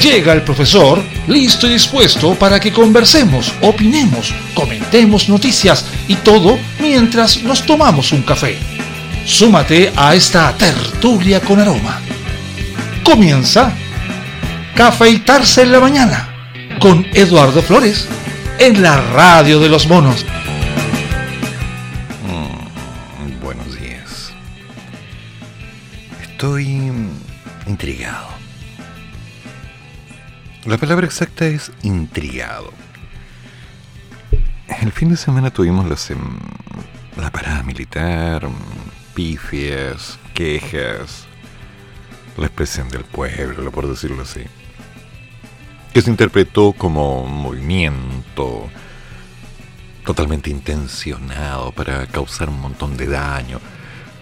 Llega el profesor, listo y dispuesto para que conversemos, opinemos, comentemos noticias y todo mientras nos tomamos un café. Súmate a esta tertulia con aroma. Comienza Cafeitarse en la mañana con Eduardo Flores en la radio de los monos. La palabra exacta es intrigado. El fin de semana tuvimos la, la parada militar, pifias, quejas, la expresión del pueblo, por decirlo así que se interpretó como un movimiento totalmente intencionado para causar un montón de daño.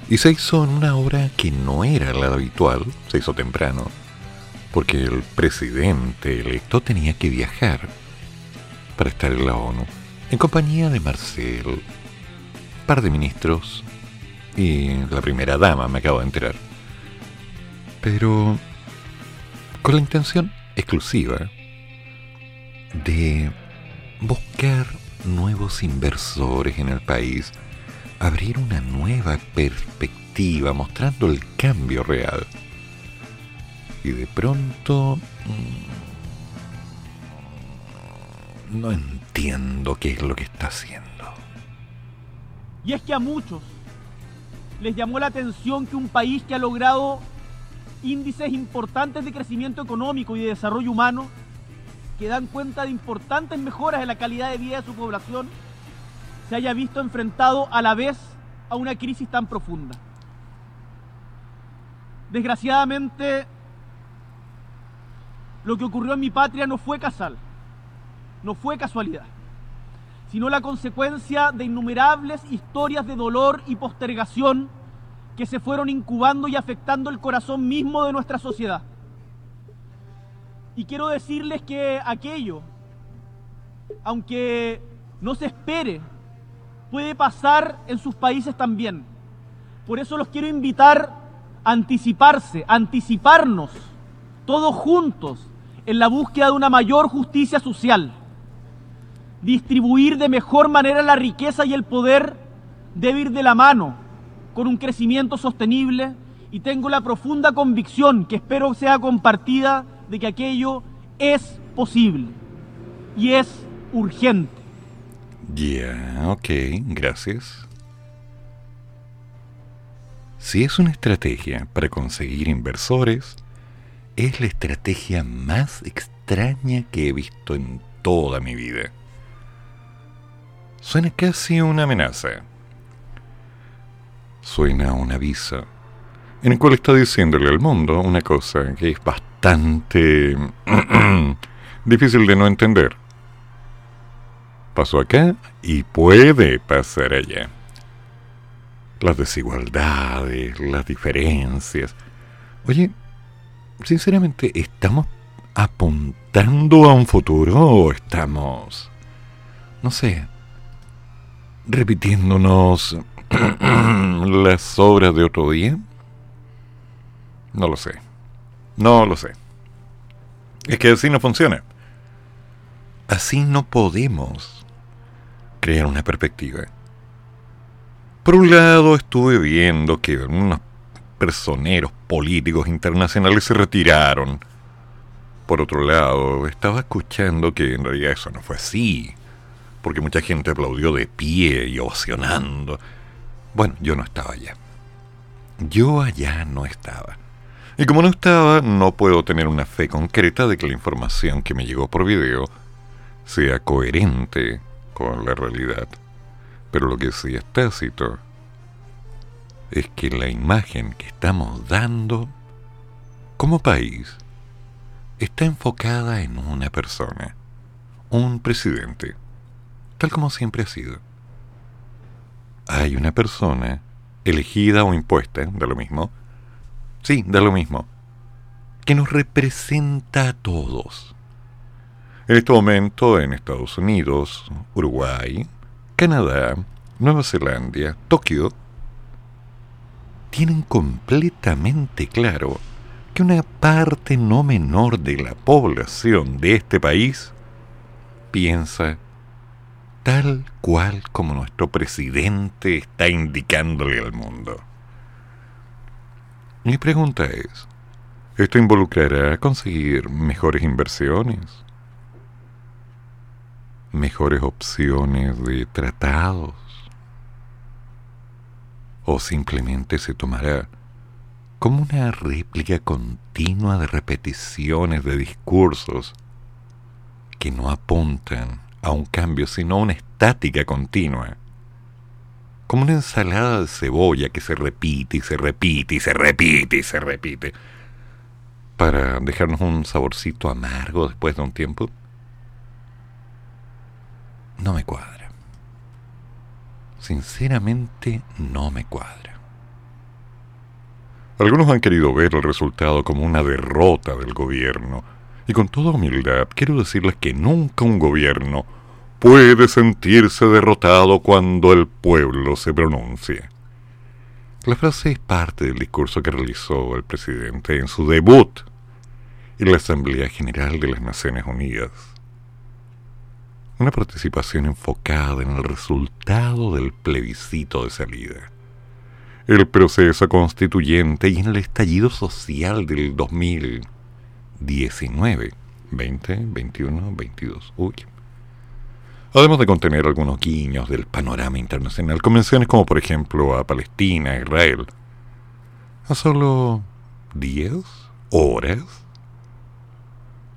Y se hizo en una hora que no era la habitual, se hizo temprano, porque el presidente electo tenía que viajar para estar en la ONU, en compañía de Marcel, par de ministros y la primera dama, me acabo de enterar. Pero con la intención exclusiva de buscar nuevos inversores en el país, abrir una nueva perspectiva mostrando el cambio real. Y de pronto... Mm, no entiendo qué es lo que está haciendo. Y es que a muchos les llamó la atención que un país que ha logrado índices importantes de crecimiento económico y de desarrollo humano que dan cuenta de importantes mejoras en la calidad de vida de su población, se haya visto enfrentado a la vez a una crisis tan profunda. Desgraciadamente, lo que ocurrió en mi patria no fue casal, no fue casualidad, sino la consecuencia de innumerables historias de dolor y postergación que se fueron incubando y afectando el corazón mismo de nuestra sociedad. Y quiero decirles que aquello, aunque no se espere, puede pasar en sus países también. Por eso los quiero invitar a anticiparse, a anticiparnos todos juntos en la búsqueda de una mayor justicia social. Distribuir de mejor manera la riqueza y el poder debe ir de la mano con un crecimiento sostenible y tengo la profunda convicción que espero sea compartida de que aquello es posible y es urgente. Ya, ok, gracias. Si es una estrategia para conseguir inversores, es la estrategia más extraña que he visto en toda mi vida. Suena casi una amenaza. Suena un aviso en el cual está diciéndole al mundo una cosa que es bastante difícil de no entender. Pasó acá y puede pasar allá. Las desigualdades, las diferencias. Oye, sinceramente, ¿estamos apuntando a un futuro o estamos, no sé, repitiéndonos las obras de otro día? No lo sé. No lo sé. Es que así no funciona. Así no podemos crear una perspectiva. Por un lado, estuve viendo que unos personeros políticos internacionales se retiraron. Por otro lado, estaba escuchando que en realidad eso no fue así, porque mucha gente aplaudió de pie y ovacionando. Bueno, yo no estaba allá. Yo allá no estaba. Y como no estaba, no puedo tener una fe concreta de que la información que me llegó por video sea coherente con la realidad. Pero lo que sí es tácito es que la imagen que estamos dando como país está enfocada en una persona, un presidente, tal como siempre ha sido. Hay una persona elegida o impuesta, de lo mismo, Sí, da lo mismo. Que nos representa a todos. En este momento en Estados Unidos, Uruguay, Canadá, Nueva Zelanda, Tokio, tienen completamente claro que una parte no menor de la población de este país piensa tal cual como nuestro presidente está indicándole al mundo. Mi pregunta es, ¿esto involucrará conseguir mejores inversiones? ¿Mejores opciones de tratados? ¿O simplemente se tomará como una réplica continua de repeticiones de discursos que no apuntan a un cambio, sino a una estática continua. Como una ensalada de cebolla que se repite y se repite y se repite y se repite. Para dejarnos un saborcito amargo después de un tiempo. No me cuadra. Sinceramente no me cuadra. Algunos han querido ver el resultado como una derrota del gobierno, y con toda humildad quiero decirles que nunca un gobierno puede sentirse derrotado cuando el pueblo se pronuncia. La frase es parte del discurso que realizó el presidente en su debut en la Asamblea General de las Naciones Unidas. Una participación enfocada en el resultado del plebiscito de salida el proceso constituyente y en el estallido social del 2019, 20, 21, 22. Uy. Además de contener algunos guiños del panorama internacional, convenciones como por ejemplo a Palestina, Israel, a solo 10 horas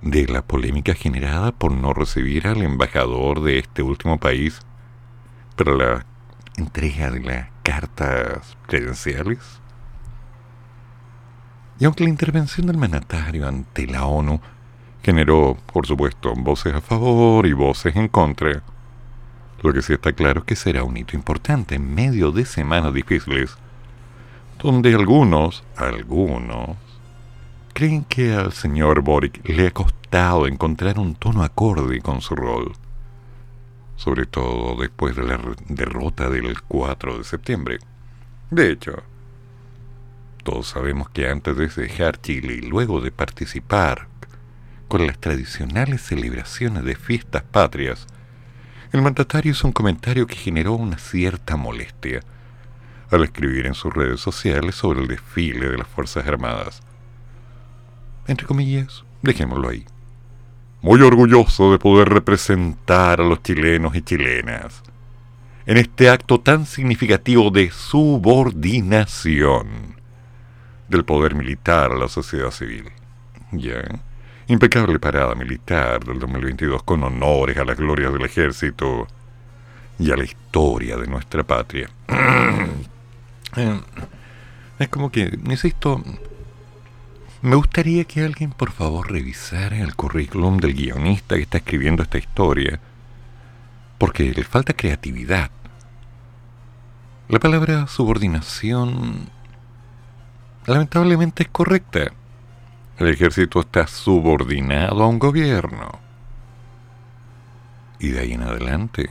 de la polémica generada por no recibir al embajador de este último país para la entrega de la cartas credenciales. Y aunque la intervención del mandatario ante la ONU generó, por supuesto, voces a favor y voces en contra, lo que sí está claro es que será un hito importante en medio de semanas difíciles, donde algunos, algunos, creen que al señor Boric le encontrar un tono acorde con su rol sobre todo después de la derrota del 4 de septiembre. De hecho, todos sabemos que antes de dejar Chile y luego de participar con las tradicionales celebraciones de fiestas patrias, el mandatario hizo un comentario que generó una cierta molestia al escribir en sus redes sociales sobre el desfile de las Fuerzas Armadas. Entre comillas, dejémoslo ahí muy orgulloso de poder representar a los chilenos y chilenas en este acto tan significativo de subordinación del poder militar a la sociedad civil. Ya, impecable parada militar del 2022 con honores a las glorias del ejército y a la historia de nuestra patria. es como que, insisto, me gustaría que alguien por favor revisara el currículum del guionista que está escribiendo esta historia, porque le falta creatividad. La palabra subordinación lamentablemente es correcta. El ejército está subordinado a un gobierno. Y de ahí en adelante,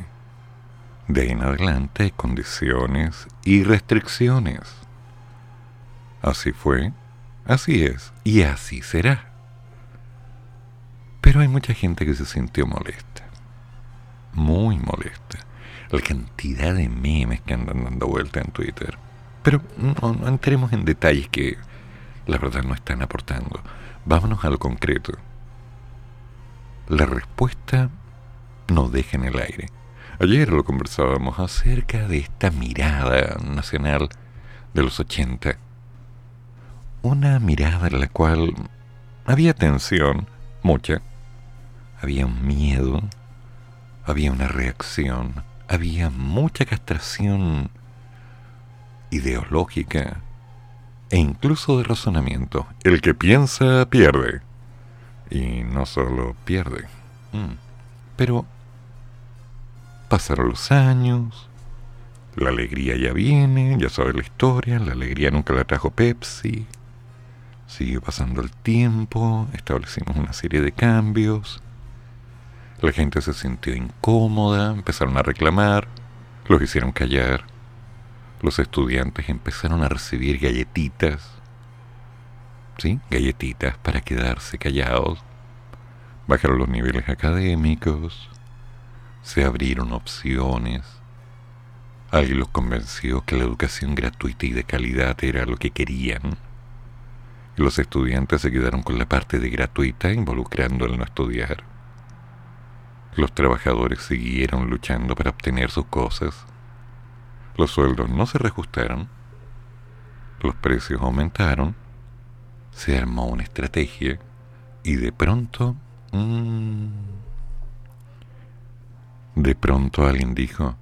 de ahí en adelante hay condiciones y restricciones. Así fue Así es, y así será. Pero hay mucha gente que se sintió molesta. Muy molesta. La cantidad de memes que andan dando vuelta en Twitter. Pero no, entremos en detalles que la verdad no están aportando. Vámonos a lo concreto. La respuesta nos deja en el aire. Ayer lo conversábamos acerca de esta mirada nacional de los 80 una mirada en la cual había tensión, mucha, había un miedo, había una reacción, había mucha castración ideológica e incluso de razonamiento. El que piensa pierde. Y no solo pierde. Mm. Pero pasaron los años, la alegría ya viene, ya sabes la historia, la alegría nunca la trajo Pepsi, Sigue pasando el tiempo, establecimos una serie de cambios. La gente se sintió incómoda, empezaron a reclamar, los hicieron callar. Los estudiantes empezaron a recibir galletitas ¿sí? Galletitas para quedarse callados. Bajaron los niveles académicos, se abrieron opciones. Alguien los convenció que la educación gratuita y de calidad era lo que querían. Los estudiantes se quedaron con la parte de gratuita involucrando el no estudiar. Los trabajadores siguieron luchando para obtener sus cosas. Los sueldos no se reajustaron. Los precios aumentaron. Se armó una estrategia y de pronto... Mmm, de pronto alguien dijo,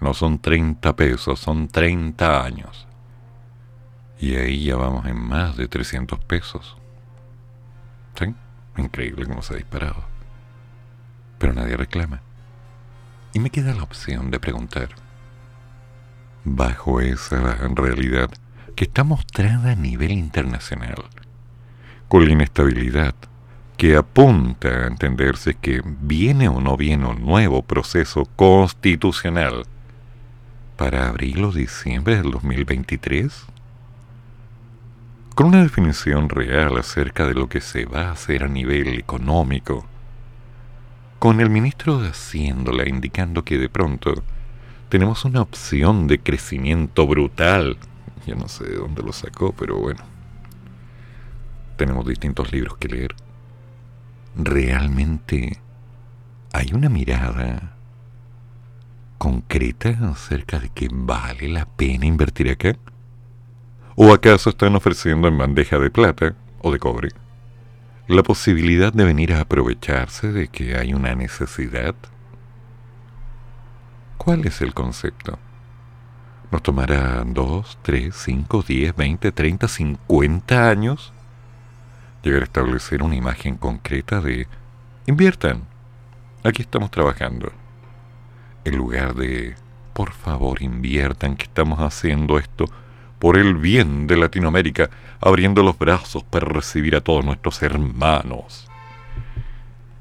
no son 30 pesos, son 30 años. Y ahí ya vamos en más de 300 pesos. ¿Sí? Increíble cómo se ha disparado. Pero nadie reclama. Y me queda la opción de preguntar, bajo esa realidad que está mostrada a nivel internacional, con la inestabilidad, que apunta a entenderse que viene o no viene un nuevo proceso constitucional para abril o diciembre del 2023? Con una definición real acerca de lo que se va a hacer a nivel económico, con el ministro de Hacienda indicando que de pronto tenemos una opción de crecimiento brutal. Yo no sé de dónde lo sacó, pero bueno. Tenemos distintos libros que leer realmente hay una mirada concreta acerca de que vale la pena invertir acá? ¿O acaso están ofreciendo en bandeja de plata o de cobre la posibilidad de venir a aprovecharse de que hay una necesidad? ¿Cuál es el concepto? ¿Nos tomará 2, 3, 5, 10, 20, 30, 50 años llegar a establecer una imagen concreta de inviertan, aquí estamos trabajando. En lugar de por favor inviertan que estamos haciendo esto por el bien de Latinoamérica, abriendo los brazos para recibir a todos nuestros hermanos.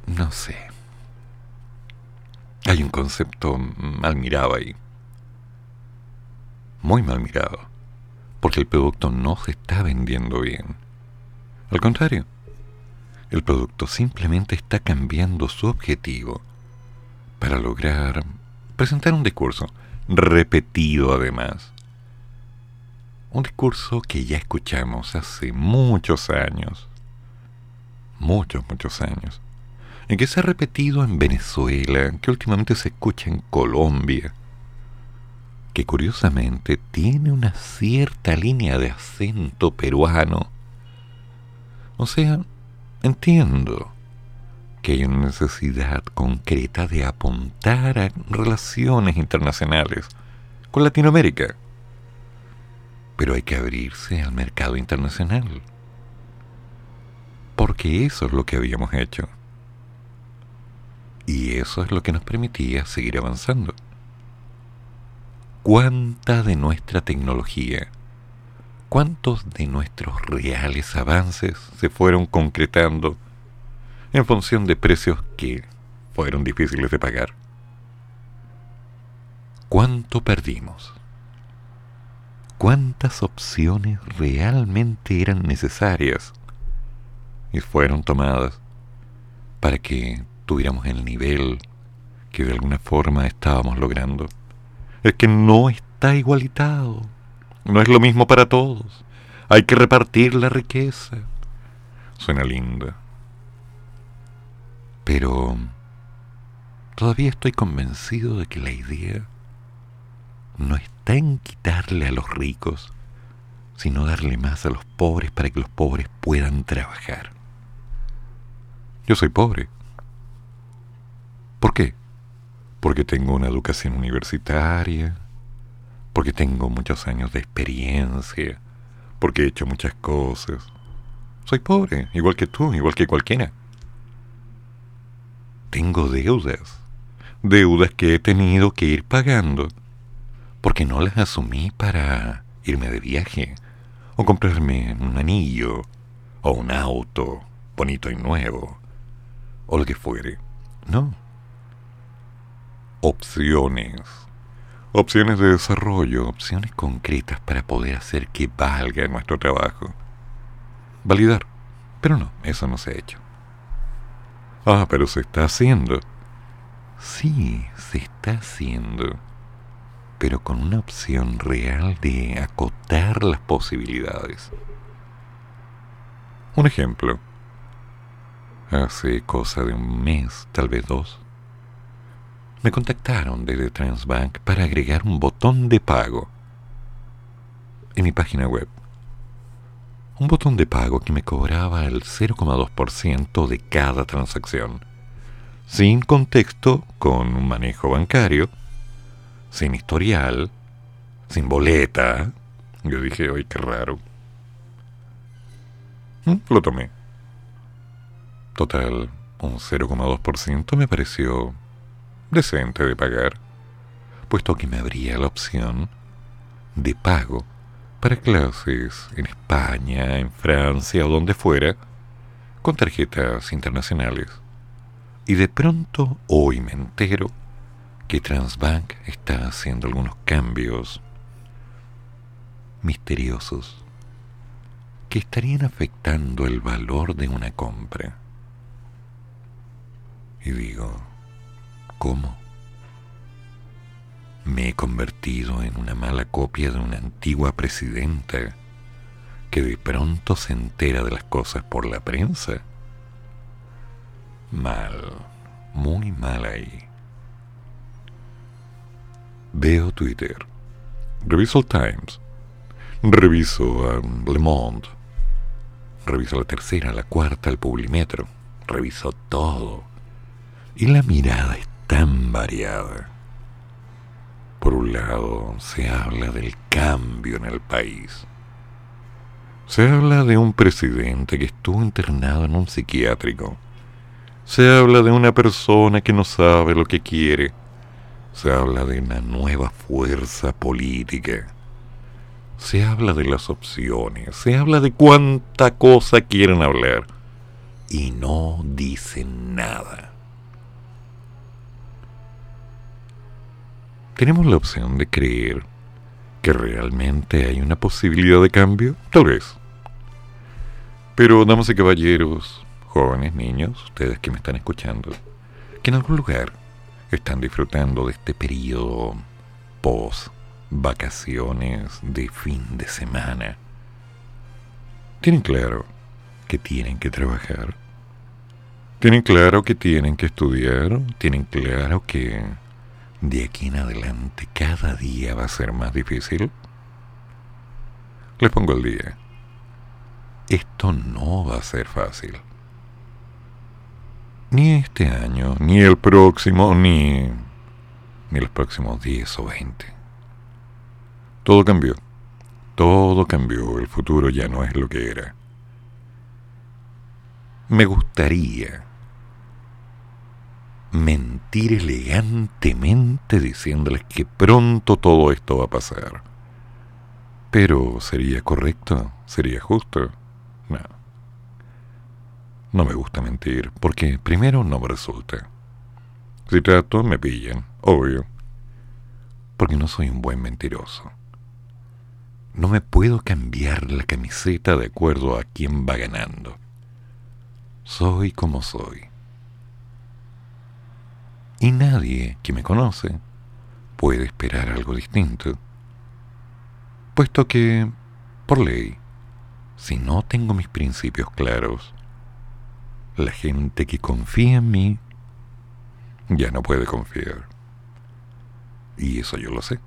No sé. Hay un concepto mal mirado ahí. Muy mal mirado. Porque el producto no se está vendiendo bien al contrario, el producto simplemente está cambiando su objetivo para lograr presentar un discurso, repetido además. Un discurso que ya escuchamos hace muchos años, muchos, muchos años, y que se ha repetido en Venezuela, que últimamente se escucha en Colombia, que curiosamente tiene una cierta línea de acento peruano, o sea, entiendo que hay una necesidad concreta de apuntar a relaciones internacionales con Latinoamérica. Pero hay que abrirse al mercado internacional. Porque eso es lo que habíamos hecho. Y eso es lo que nos permitía seguir avanzando. ¿Cuánta de nuestra tecnología ¿Cuántos de nuestros reales avances se fueron concretando en función de precios que fueron difíciles de pagar? ¿Cuánto perdimos? ¿Cuántas opciones realmente eran necesarias y fueron tomadas para que tuviéramos el nivel que de alguna forma estábamos logrando? Es que no está igualitado no es lo mismo para todos. Hay que repartir la riqueza. Suena linda. Pero todavía estoy convencido de que la idea no está en quitarle a los ricos, sino darle más a los pobres para que los pobres puedan trabajar. Yo soy pobre. ¿Por qué? Porque tengo una educación universitaria, porque tengo muchos años de experiencia, porque he hecho muchas cosas. Soy pobre, igual que tú, igual que cualquiera. Tengo deudas, deudas que he tenido que ir pagando, porque no las asumí para irme de viaje, o comprarme un anillo, o un auto bonito y nuevo, o lo que fuere. No. Opciones opciones de desarrollo, opciones concretas para poder hacer que valga nuestro trabajo. validar. Pero no, eso no se ha hecho. Ah, pero se está haciendo. Sí, se está haciendo. Pero con una opción real de acotar las posibilidades. Un ejemplo. Hace cosa de un mes, tal vez dos, me contactaron desde Transbank para agregar un botón de pago en mi página web. Un botón de pago que me cobraba el 0,2% de cada transacción, sin contexto, con un manejo bancario, sin historial, sin boleta. Yo dije, oye, qué raro. Mm, lo tomé. Total, un 0,2% me pareció decente de pagar, puesto que me abría la opción de pago para clases en España, en Francia o donde fuera, con tarjetas internacionales. Y de pronto hoy me entero que Transbank está haciendo algunos cambios misteriosos que estarían afectando el valor de una compra. Y digo, ¿cómo? Me he convertido en una mala copia de una antigua presidenta que de pronto se entera de las cosas por la prensa. Mal, muy mal ahí. Veo Twitter, reviso el Times, reviso Le Monde, reviso la tercera, la cuarta, el Publimetro, reviso todo y la mirada es tan variada. Por un lado, se habla del cambio en el país. Se habla de un presidente que estuvo internado en un psiquiátrico. Se habla de una persona que no sabe lo que quiere. Se habla de una nueva fuerza política. Se habla de las opciones. Se habla de cuánta cosa quieren hablar. Y no dicen nada. ¿Tenemos la opción de creer que realmente hay una posibilidad de cambio? Tal vez. Pero, damas y caballeros, jóvenes, niños, ustedes que me están escuchando, que en algún lugar están disfrutando de este periodo post vacaciones de fin de semana, tienen claro que tienen que trabajar, tienen claro que tienen que estudiar, tienen claro que de aquí en adelante cada día va a ser más difícil? Les pongo el día. Esto no va a ser fácil. Ni este año, ni el próximo, ni, ni los próximos 10 o 20. Todo cambió. Todo cambió. El futuro ya no es lo que era. Me gustaría mentir elegantemente diciéndoles que pronto todo esto va a pasar. Pero ¿sería correcto? ¿Sería justo? No. Me gusta mentir, porque primero no me resulta. Si trato, me pillan, obvio. Porque no soy un buen mentiroso. No me puedo cambiar la camiseta de acuerdo a quién va ganando. Soy como soy y nadie que me conoce puede esperar algo distinto, puesto que, por ley, si no tengo mis principios claros, la gente que confía en mí ya no puede confiar. Y eso yo lo sé.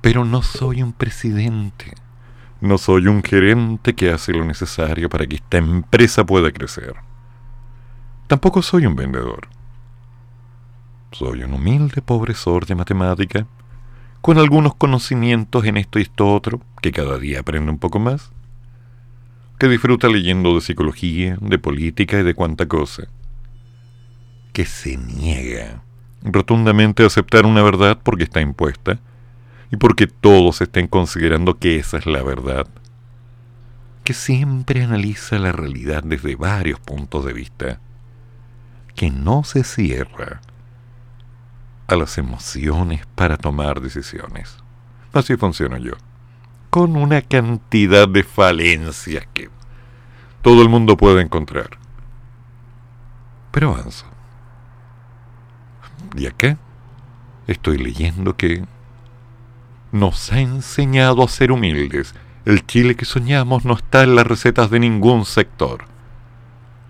Pero no soy un presidente. No soy un gerente que hace lo necesario para que esta empresa pueda crecer. Tampoco soy un vendedor. Soy un humilde profesor de matemática, con algunos conocimientos en esto y esto otro, que cada día aprende un poco más, que disfruta leyendo de psicología, de política y de cuánta cosa, que se niega rotundamente a aceptar una verdad porque está impuesta y porque todos estén considerando que esa es la verdad, que siempre analiza la realidad desde varios puntos de vista, que no se cierra a las emociones para tomar decisiones. Así funciono yo. Con una cantidad de falencias que todo el mundo puede encontrar. Pero avanzo. ¿Y acá? Estoy leyendo que nos ha enseñado a ser humildes. El Chile que soñamos no está en las recetas de ningún sector.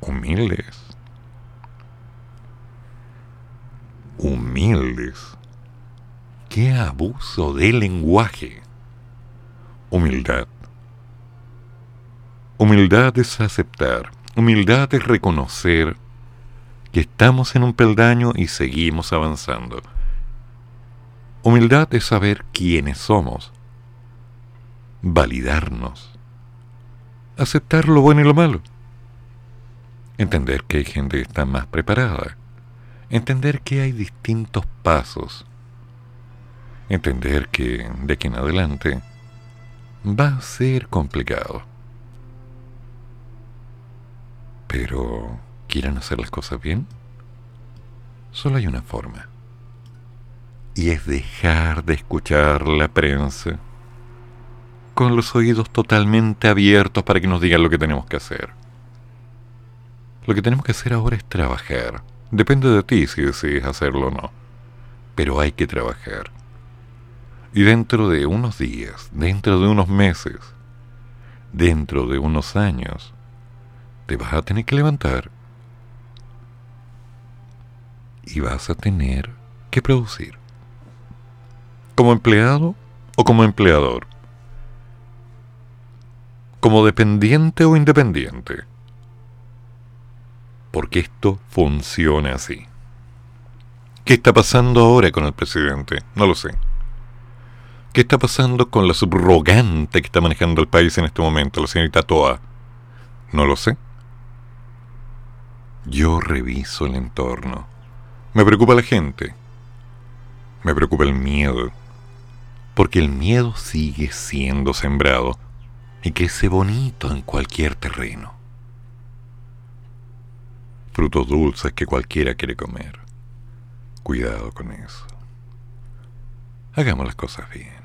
Humildes. Humildes. Qué abuso de lenguaje. Humildad. Humildad es aceptar. Humildad es reconocer que estamos en un peldaño y seguimos avanzando. Humildad es saber quiénes somos, validarnos, aceptar lo bueno y lo malo, entender que hay gente que está más preparada, entender que hay distintos pasos, entender que de aquí en adelante va a ser complicado. Pero, ¿quieren hacer las cosas bien? Solo hay una forma y es dejar de escuchar la prensa con los oídos totalmente abiertos para que nos digan lo que tenemos que hacer. Lo que tenemos que hacer ahora es trabajar. Depende de ti si decides hacerlo o no. Pero hay que trabajar. Y dentro de unos días, dentro de unos meses, dentro de unos años, te vas a tener que levantar y vas a tener que producir como empleado o como empleador, como dependiente o independiente, porque esto funciona así. ¿Qué está pasando ahora con el presidente? No lo sé. ¿Qué está pasando con la subrogante que está manejando el país en este momento, la señorita Toa? No lo sé. Yo reviso el entorno. Me preocupa la gente. Me preocupa el miedo porque el miedo sigue siendo sembrado y crece bonito en cualquier terreno. Frutos dulces que cualquiera quiere comer. Cuidado con eso. Hagamos las cosas bien.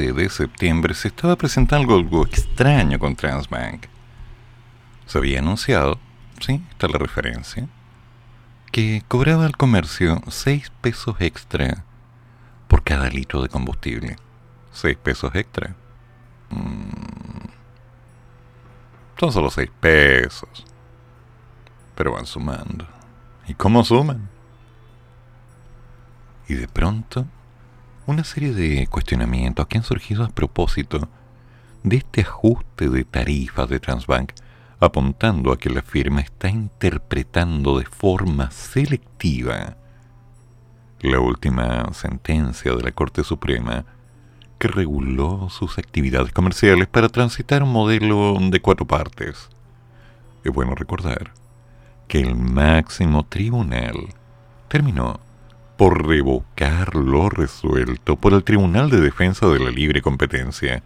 De septiembre se estaba presentando algo extraño con Transbank. Se había anunciado, sí, está la referencia, que cobraba al comercio 6 pesos extra por cada litro de combustible. 6 pesos extra. Mm. Son solo 6 pesos. Pero van sumando. ¿Y cómo suman? Y de pronto una serie de cuestionamientos que han surgido a propósito de este ajuste de tarifas de Transbank, apuntando a que la firma está interpretando de forma selectiva la última sentencia de la Corte Suprema que reguló sus actividades comerciales para transitar un modelo de cuatro partes. Es bueno recordar que el máximo tribunal terminó por revocar lo resuelto por el Tribunal de Defensa de la Libre Competencia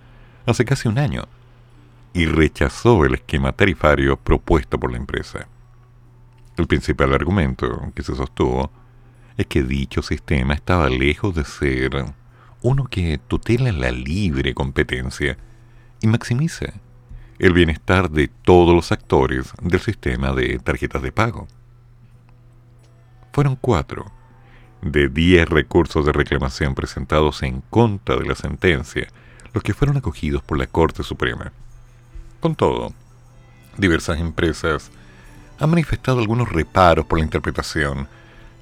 hace casi un año y rechazó el esquema tarifario propuesto por la empresa. El principal argumento que se sostuvo es que dicho sistema estaba lejos de ser uno que tutela la libre competencia y maximiza el bienestar de todos los actores del sistema de tarjetas de pago. Fueron cuatro de 10 recursos de reclamación presentados en contra de la sentencia, los que fueron acogidos por la Corte Suprema. Con todo, diversas empresas han manifestado algunos reparos por la interpretación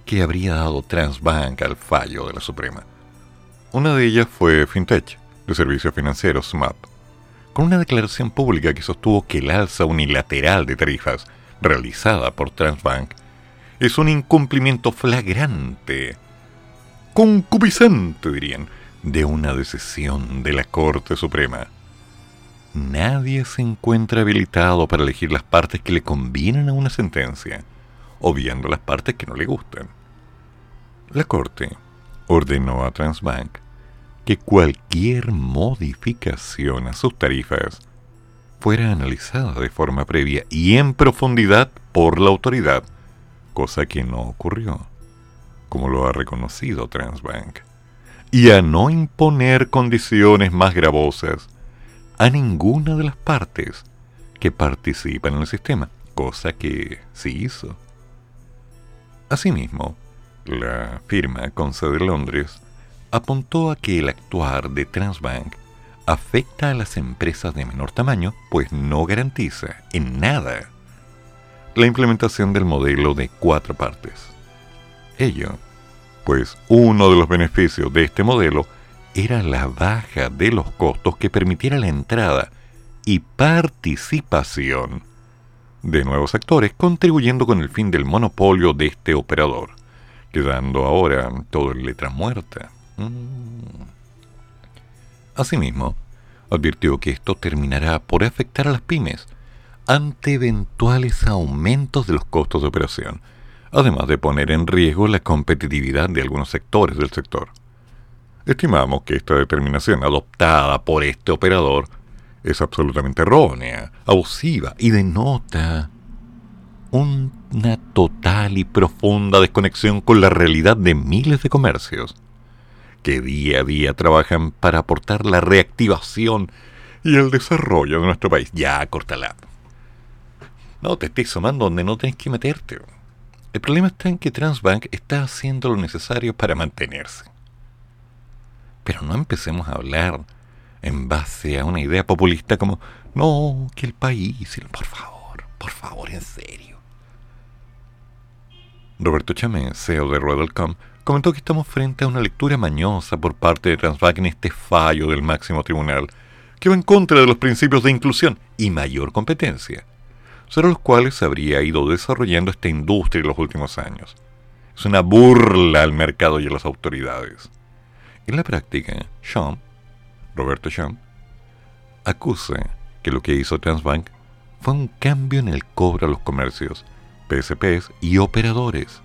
que habría dado Transbank al fallo de la Suprema. Una de ellas fue FinTech, de servicios financieros SMAP, con una declaración pública que sostuvo que el alza unilateral de tarifas realizada por Transbank es un incumplimiento flagrante, concupiscente dirían, de una decisión de la Corte Suprema. Nadie se encuentra habilitado para elegir las partes que le convienen a una sentencia, obviando las partes que no le gustan. La Corte ordenó a Transbank que cualquier modificación a sus tarifas fuera analizada de forma previa y en profundidad por la autoridad, cosa que no ocurrió, como lo ha reconocido Transbank, y a no imponer condiciones más gravosas a ninguna de las partes que participan en el sistema, cosa que sí hizo. Asimismo, la firma con sede en Londres apuntó a que el actuar de Transbank afecta a las empresas de menor tamaño, pues no garantiza en nada la implementación del modelo de cuatro partes. Ello, pues uno de los beneficios de este modelo era la baja de los costos que permitiera la entrada y participación de nuevos actores, contribuyendo con el fin del monopolio de este operador, quedando ahora todo en letra muerta. Mm. Asimismo, advirtió que esto terminará por afectar a las pymes ante eventuales aumentos de los costos de operación, además de poner en riesgo la competitividad de algunos sectores del sector. Estimamos que esta determinación adoptada por este operador es absolutamente errónea, abusiva y denota una total y profunda desconexión con la realidad de miles de comercios que día a día trabajan para aportar la reactivación y el desarrollo de nuestro país. Ya, cortala. No te estés sumando donde no tenés que meterte. El problema está en que Transbank está haciendo lo necesario para mantenerse. Pero no empecemos a hablar en base a una idea populista como, no, que el país, por favor, por favor, en serio. Roberto Chamé, CEO de Ruedelcom, comentó que estamos frente a una lectura mañosa por parte de Transvac en este fallo del máximo tribunal, que va en contra de los principios de inclusión y mayor competencia, sobre los cuales se habría ido desarrollando esta industria en los últimos años. Es una burla al mercado y a las autoridades. En la práctica, Sean, Roberto Sean, acusa que lo que hizo Transbank fue un cambio en el cobro a los comercios, PSPs y operadores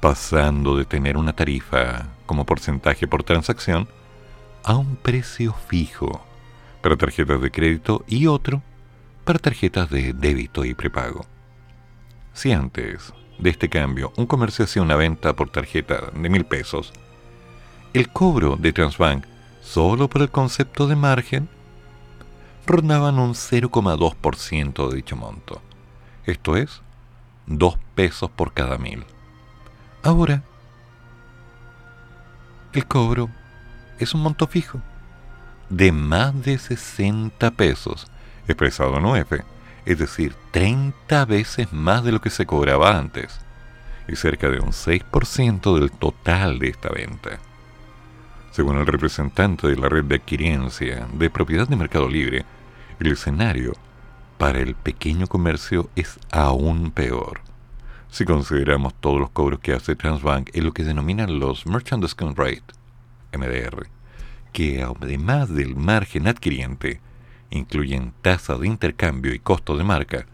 pasando de tener una tarifa como porcentaje por transacción a un precio fijo para tarjetas de crédito y otro para tarjetas de débito y prepago. Si antes de este cambio un comercio hacía una venta por tarjeta de mil pesos, el cobro de Transbank solo por el concepto de margen rondaban un 0,2% de dicho monto. Esto es, 2 pesos por cada mil. Ahora, el cobro es un monto fijo de más de 60 pesos, expresado en UF, es decir, 30 veces más de lo que se cobraba antes, y cerca de un 6% del total de esta venta. Según el representante de la red de adquirencia de propiedad de Mercado Libre, el escenario para el pequeño comercio es aún peor si consideramos todos los cobros que hace Transbank en lo que denominan los Merchant Discount Rate, MDR, que además del margen adquiriente, incluyen tasa de intercambio y costo de marca,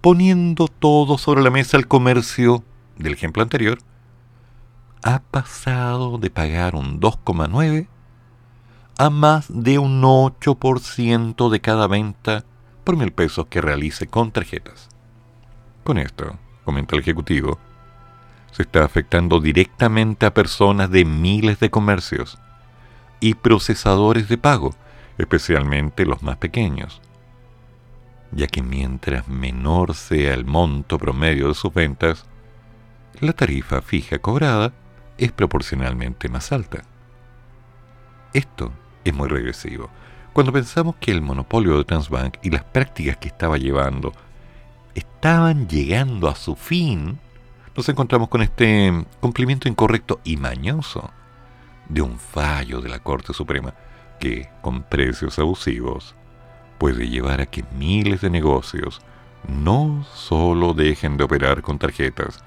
poniendo todo sobre la mesa el comercio del ejemplo anterior, ha pasado de pagar un 2,9 a más de un 8% de cada venta por mil pesos que realice con tarjetas. Con esto, comenta el Ejecutivo, se está afectando directamente a personas de miles de comercios y procesadores de pago, especialmente los más pequeños, ya que mientras menor sea el monto promedio de sus ventas, la tarifa fija cobrada es proporcionalmente más alta. Esto es muy regresivo. Cuando pensamos que el monopolio de Transbank y las prácticas que estaba llevando estaban llegando a su fin, nos encontramos con este cumplimiento incorrecto y mañoso de un fallo de la Corte Suprema que, con precios abusivos, puede llevar a que miles de negocios no solo dejen de operar con tarjetas,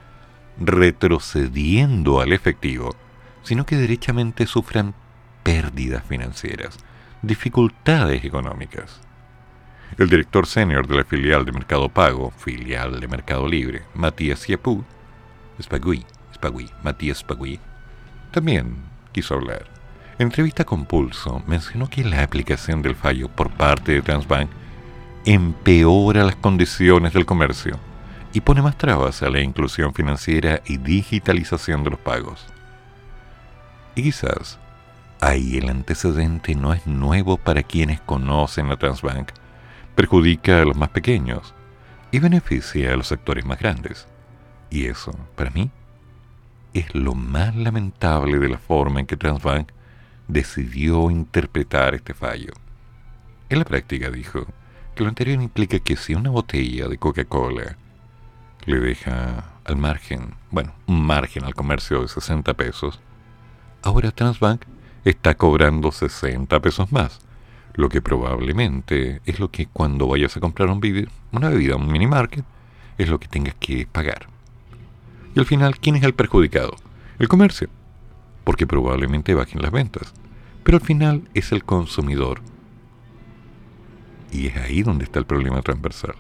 retrocediendo al efectivo, sino que derechamente sufran pérdidas financieras, dificultades económicas. El director senior de la filial de Mercado Pago, filial de Mercado Libre, Matías Yapú, Spagui, Spagui, Matías Spagui, también quiso hablar. En entrevista con Pulso, mencionó que la aplicación del fallo por parte de Transbank empeora las condiciones del comercio y pone más trabas a la inclusión financiera y digitalización de los pagos. Y quizás ahí el antecedente no es nuevo para quienes conocen a Transbank, perjudica a los más pequeños y beneficia a los sectores más grandes. Y eso, para mí, es lo más lamentable de la forma en que Transbank decidió interpretar este fallo. En la práctica dijo que lo anterior implica que si una botella de Coca-Cola le deja al margen, bueno, un margen al comercio de 60 pesos, ahora Transbank está cobrando 60 pesos más, lo que probablemente es lo que cuando vayas a comprar un una bebida, un mini market, es lo que tengas que pagar. Y al final, ¿quién es el perjudicado? El comercio, porque probablemente bajen las ventas. Pero al final es el consumidor. Y es ahí donde está el problema transversal.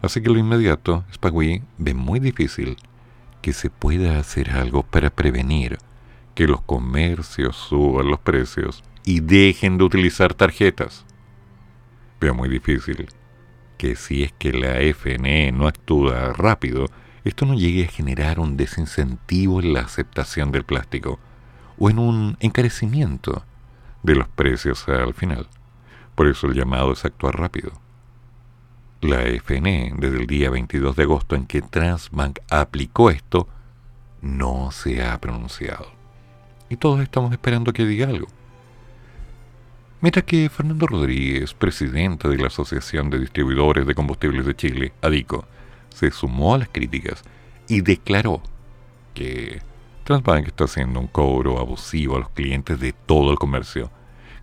Así que lo inmediato, Spagui ve muy difícil que se pueda hacer algo para prevenir que los comercios suban los precios y dejen de utilizar tarjetas. Veo muy difícil que si es que la FNE no actúa rápido, esto no llegue a generar un desincentivo en la aceptación del plástico o en un encarecimiento de los precios al final. Por eso el llamado es actuar rápido. La FNE, desde el día 22 de agosto en que Transbank aplicó esto, no se ha pronunciado. Y todos estamos esperando que diga algo. Mientras que Fernando Rodríguez, presidente de la Asociación de Distribuidores de Combustibles de Chile, ADICO, se sumó a las críticas y declaró que Transbank está haciendo un cobro abusivo a los clientes de todo el comercio,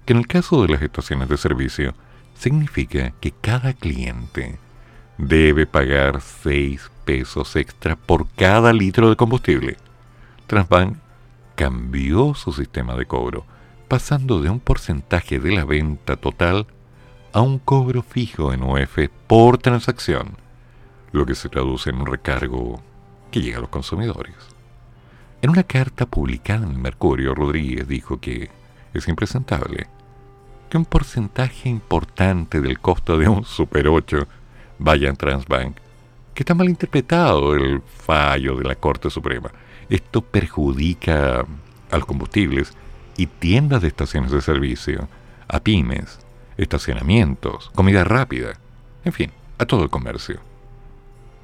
que en el caso de las estaciones de servicio, significa que cada cliente debe pagar 6 pesos extra por cada litro de combustible. Transbank cambió su sistema de cobro, pasando de un porcentaje de la venta total a un cobro fijo en UF por transacción, lo que se traduce en un recargo que llega a los consumidores. En una carta publicada en el Mercurio, Rodríguez dijo que es impresentable que un porcentaje importante del costo de un Super 8 vaya en Transbank, que está mal interpretado el fallo de la Corte Suprema. Esto perjudica a los combustibles y tiendas de estaciones de servicio, a pymes, estacionamientos, comida rápida, en fin, a todo el comercio.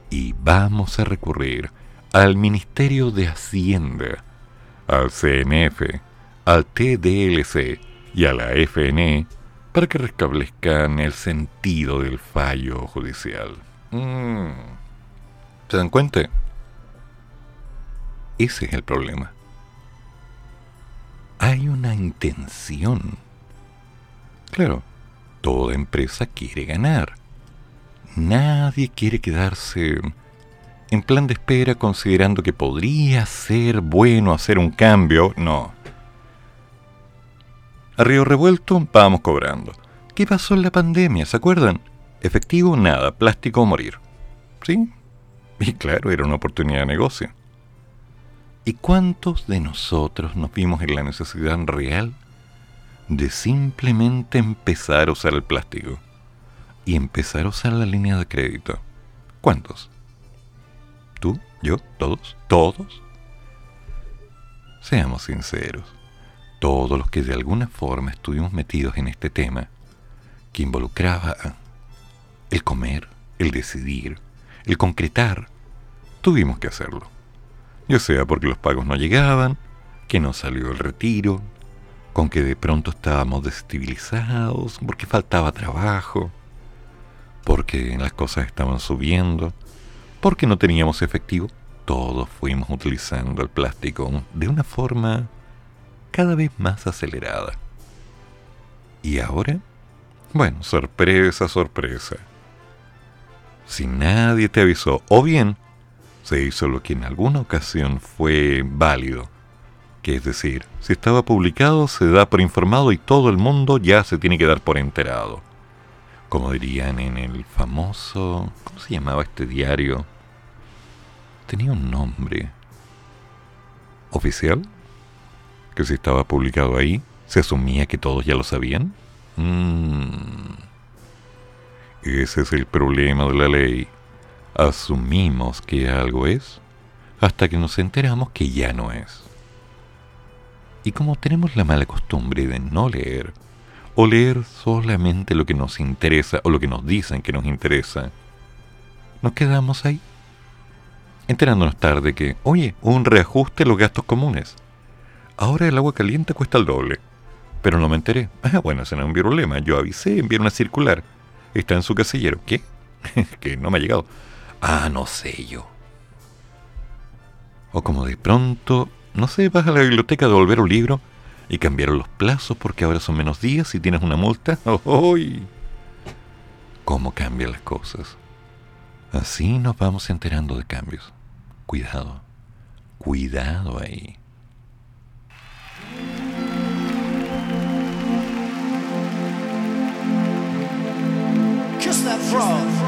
Y vamos a recurrir al Ministerio de Hacienda, al CNF, al TDLC, y a la FNE para que restablezcan el sentido del fallo judicial. Mm. ¿Se dan cuenta? Ese es el problema. Hay una intención. Claro, toda empresa quiere ganar. Nadie quiere quedarse en plan de espera considerando que podría ser bueno hacer un cambio. No. A Río Revuelto vamos cobrando. ¿Qué pasó en la pandemia? ¿Se acuerdan? Efectivo, nada. Plástico, morir. ¿Sí? Y claro, era una oportunidad de negocio. ¿Y cuántos de nosotros nos vimos en la necesidad real de simplemente empezar a usar el plástico y empezar a usar la línea de crédito? ¿Cuántos? ¿Tú? ¿Yo? ¿Todos? ¿Todos? Seamos sinceros todos los que de alguna forma estuvimos metidos en este tema, que involucraba el comer, el decidir, el concretar, tuvimos que hacerlo. Ya sea porque los pagos no llegaban, que no salió el retiro, con que de pronto estábamos desestabilizados, porque faltaba trabajo, porque las cosas estaban subiendo, porque no teníamos efectivo, todos fuimos utilizando el plástico de una forma cada vez más acelerada. ¿Y ahora? Bueno, sorpresa, sorpresa. Si nadie te avisó, o bien Se hizo lo que en alguna ocasión fue válido, que es decir, si estaba publicado se da por informado y todo el mundo ya se tiene que dar por enterado. Como dirían en el famoso... ¿Cómo se llamaba este diario? Tenía un nombre. ¿Oficial? Que si estaba publicado ahí, se asumía que todos ya lo sabían. Mm. Ese es el problema de la ley. Asumimos que algo es hasta que nos enteramos que ya no es. Y como tenemos la mala costumbre de no leer, o leer solamente lo que nos interesa o lo que nos dicen que nos interesa, nos quedamos ahí, enterándonos tarde que, oye, un reajuste en los gastos comunes. Ahora el agua caliente cuesta el doble. Pero no me enteré. Ah, bueno, ese no es un problema. Yo avisé, envié una circular. Está en su casillero. ¿Qué? que no me ha llegado. Ah, no sé yo. O como de pronto, no sé, vas a la biblioteca a devolver un libro y cambiaron los plazos porque ahora son menos días y tienes una multa. ¡Uy! ¿Cómo cambian las cosas? Así nos vamos enterando de cambios. Cuidado, cuidado ahí. That frog.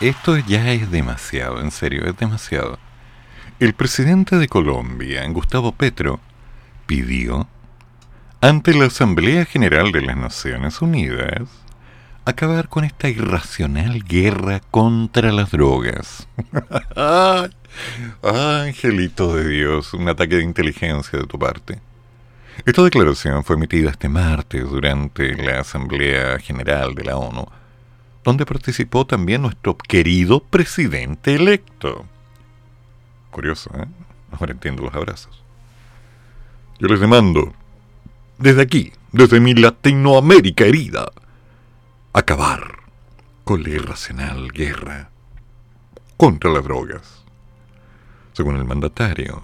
Esto ya es demasiado, en serio, es demasiado. El presidente de Colombia, Gustavo Petro, pidió ante la Asamblea General de las Naciones Unidas acabar con esta irracional guerra contra las drogas. Angelito de Dios, un ataque de inteligencia de tu parte. Esta declaración fue emitida este martes durante la Asamblea General de la ONU, donde participó también nuestro querido presidente electo. Curioso, ¿eh? Ahora entiendo los abrazos. Yo les demando, desde aquí, desde mi Latinoamérica herida, acabar con la irracional guerra contra las drogas. Según el mandatario,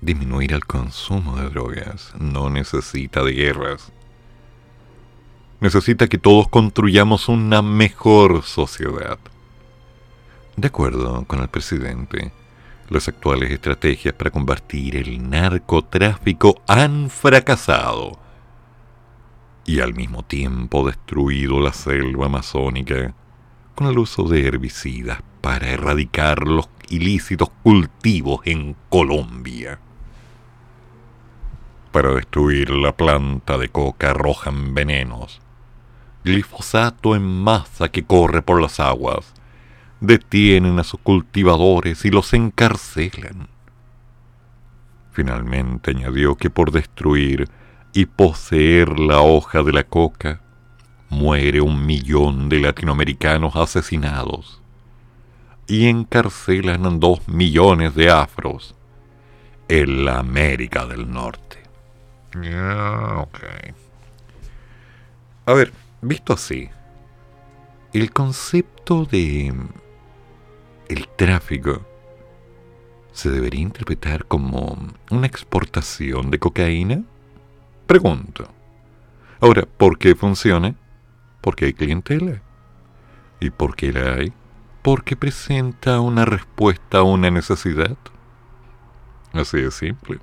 disminuir el consumo de drogas no necesita de guerras. Necesita que todos construyamos una mejor sociedad. De acuerdo con el presidente, las actuales estrategias para combatir el narcotráfico han fracasado y al mismo tiempo destruido la selva amazónica con el uso de herbicidas para erradicar los ilícitos cultivos en Colombia. Para destruir la planta de coca arrojan venenos, glifosato en masa que corre por las aguas, detienen a sus cultivadores y los encarcelan. Finalmente añadió que por destruir y poseer la hoja de la coca, muere un millón de latinoamericanos asesinados y encarcelan dos millones de afros en la América del Norte. A ver, visto así, el concepto de el tráfico se debería interpretar como una exportación de cocaína? Pregunto. Ahora, ¿por qué funciona? Porque hay clientela. ¿Y por qué la hay? Porque presenta una respuesta a una necesidad. Así de simple.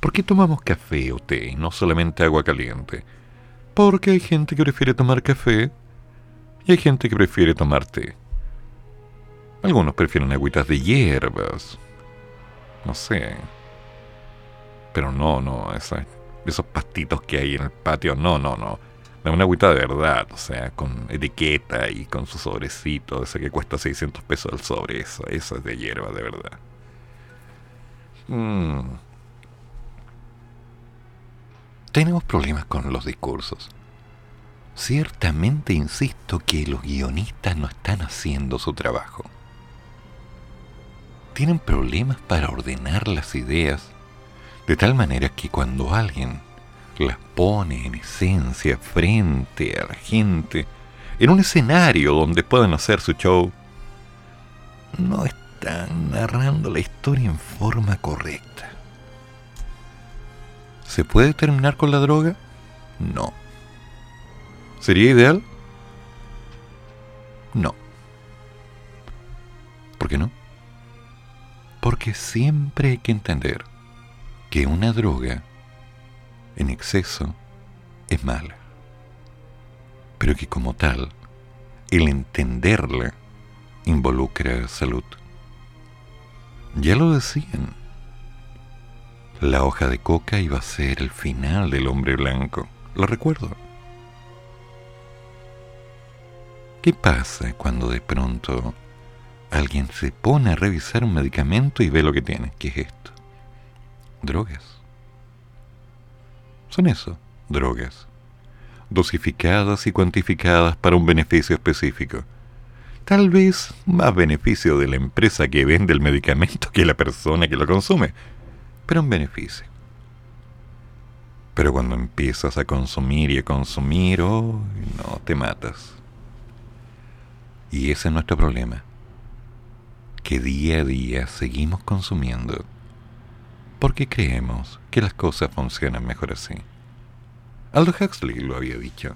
¿Por qué tomamos café o té y no solamente agua caliente? Porque hay gente que prefiere tomar café y hay gente que prefiere tomar té. Algunos prefieren agüitas de hierbas. No sé. Pero no, no, esos pastitos que hay en el patio, no, no, no. Una agüita de verdad, o sea, con etiqueta y con su sobrecito, ese que cuesta 600 pesos el sobre, eso, eso es de hierba, de verdad. Mm. Tenemos problemas con los discursos. Ciertamente insisto que los guionistas no están haciendo su trabajo tienen problemas para ordenar las ideas, de tal manera que cuando alguien las pone en esencia frente a la gente, en un escenario donde puedan hacer su show, no están narrando la historia en forma correcta. ¿Se puede terminar con la droga? No. ¿Sería ideal? No. ¿Por qué no? Porque siempre hay que entender que una droga en exceso es mala. Pero que como tal, el entenderla involucra salud. Ya lo decían. La hoja de coca iba a ser el final del hombre blanco. Lo recuerdo. ¿Qué pasa cuando de pronto alguien se pone a revisar un medicamento y ve lo que tiene. ¿Qué es esto? Drogas. Son eso, drogas. Dosificadas y cuantificadas para un beneficio específico. Tal vez más beneficio de la empresa que vende el medicamento que la persona que lo consume, pero un beneficio. Pero cuando empiezas a consumir y a consumir, oh, no, te matas. Y ese es nuestro problema que día a día seguimos consumiendo porque creemos que las cosas funcionan mejor así. Aldo Huxley lo había dicho.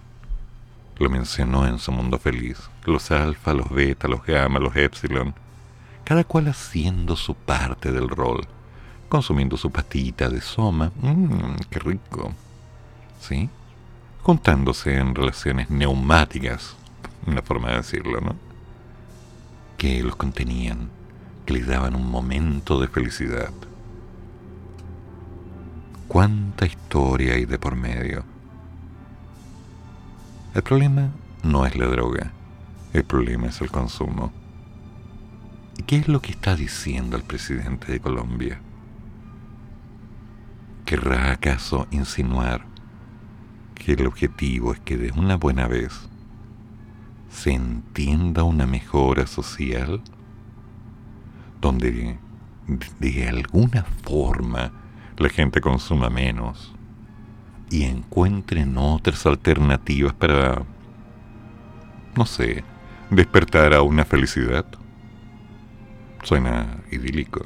Lo mencionó en su mundo feliz. Los alfa, los beta, los gamma, los epsilon, cada cual haciendo su parte del rol, consumiendo su patita de soma, mmm, qué rico, ¿sí? Juntándose en relaciones neumáticas, una forma de decirlo, ¿no? Que los contenían, que les daban un momento de felicidad. ¿Cuánta historia hay de por medio? El problema no es la droga, el problema es el consumo. ¿Y qué es lo que está diciendo el presidente de Colombia? ¿Querrá acaso insinuar que el objetivo es que de una buena vez se entienda una mejora social donde de, alguna forma la gente consuma menos y encuentren otras alternativas para, no sé, despertar a una felicidad. Suena idílico,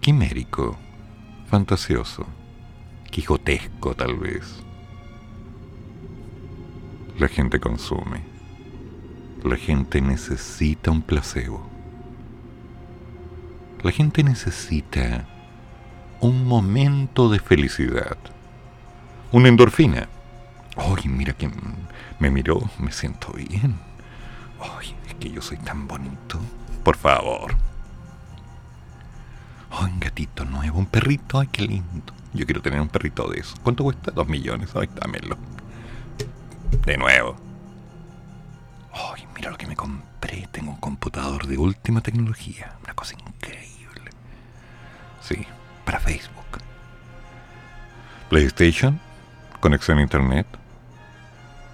quimérico, fantasioso, quijotesco tal vez. La gente consume. La gente necesita un placebo. La gente necesita un momento de felicidad. Una endorfina. Ay, mira que me miró, me siento bien. Ay, es que yo soy tan bonito. Por favor. Ay, un gatito nuevo, un perrito, ay, qué lindo. Yo quiero tener un perrito de eso. ¿Cuánto cuesta? Dos millones, ay, dámelo. De nuevo. Ay, mira lo que me compré. Tengo un computador de última tecnología. Una cosa increíble. Sí, para Facebook. PlayStation conexión a internet,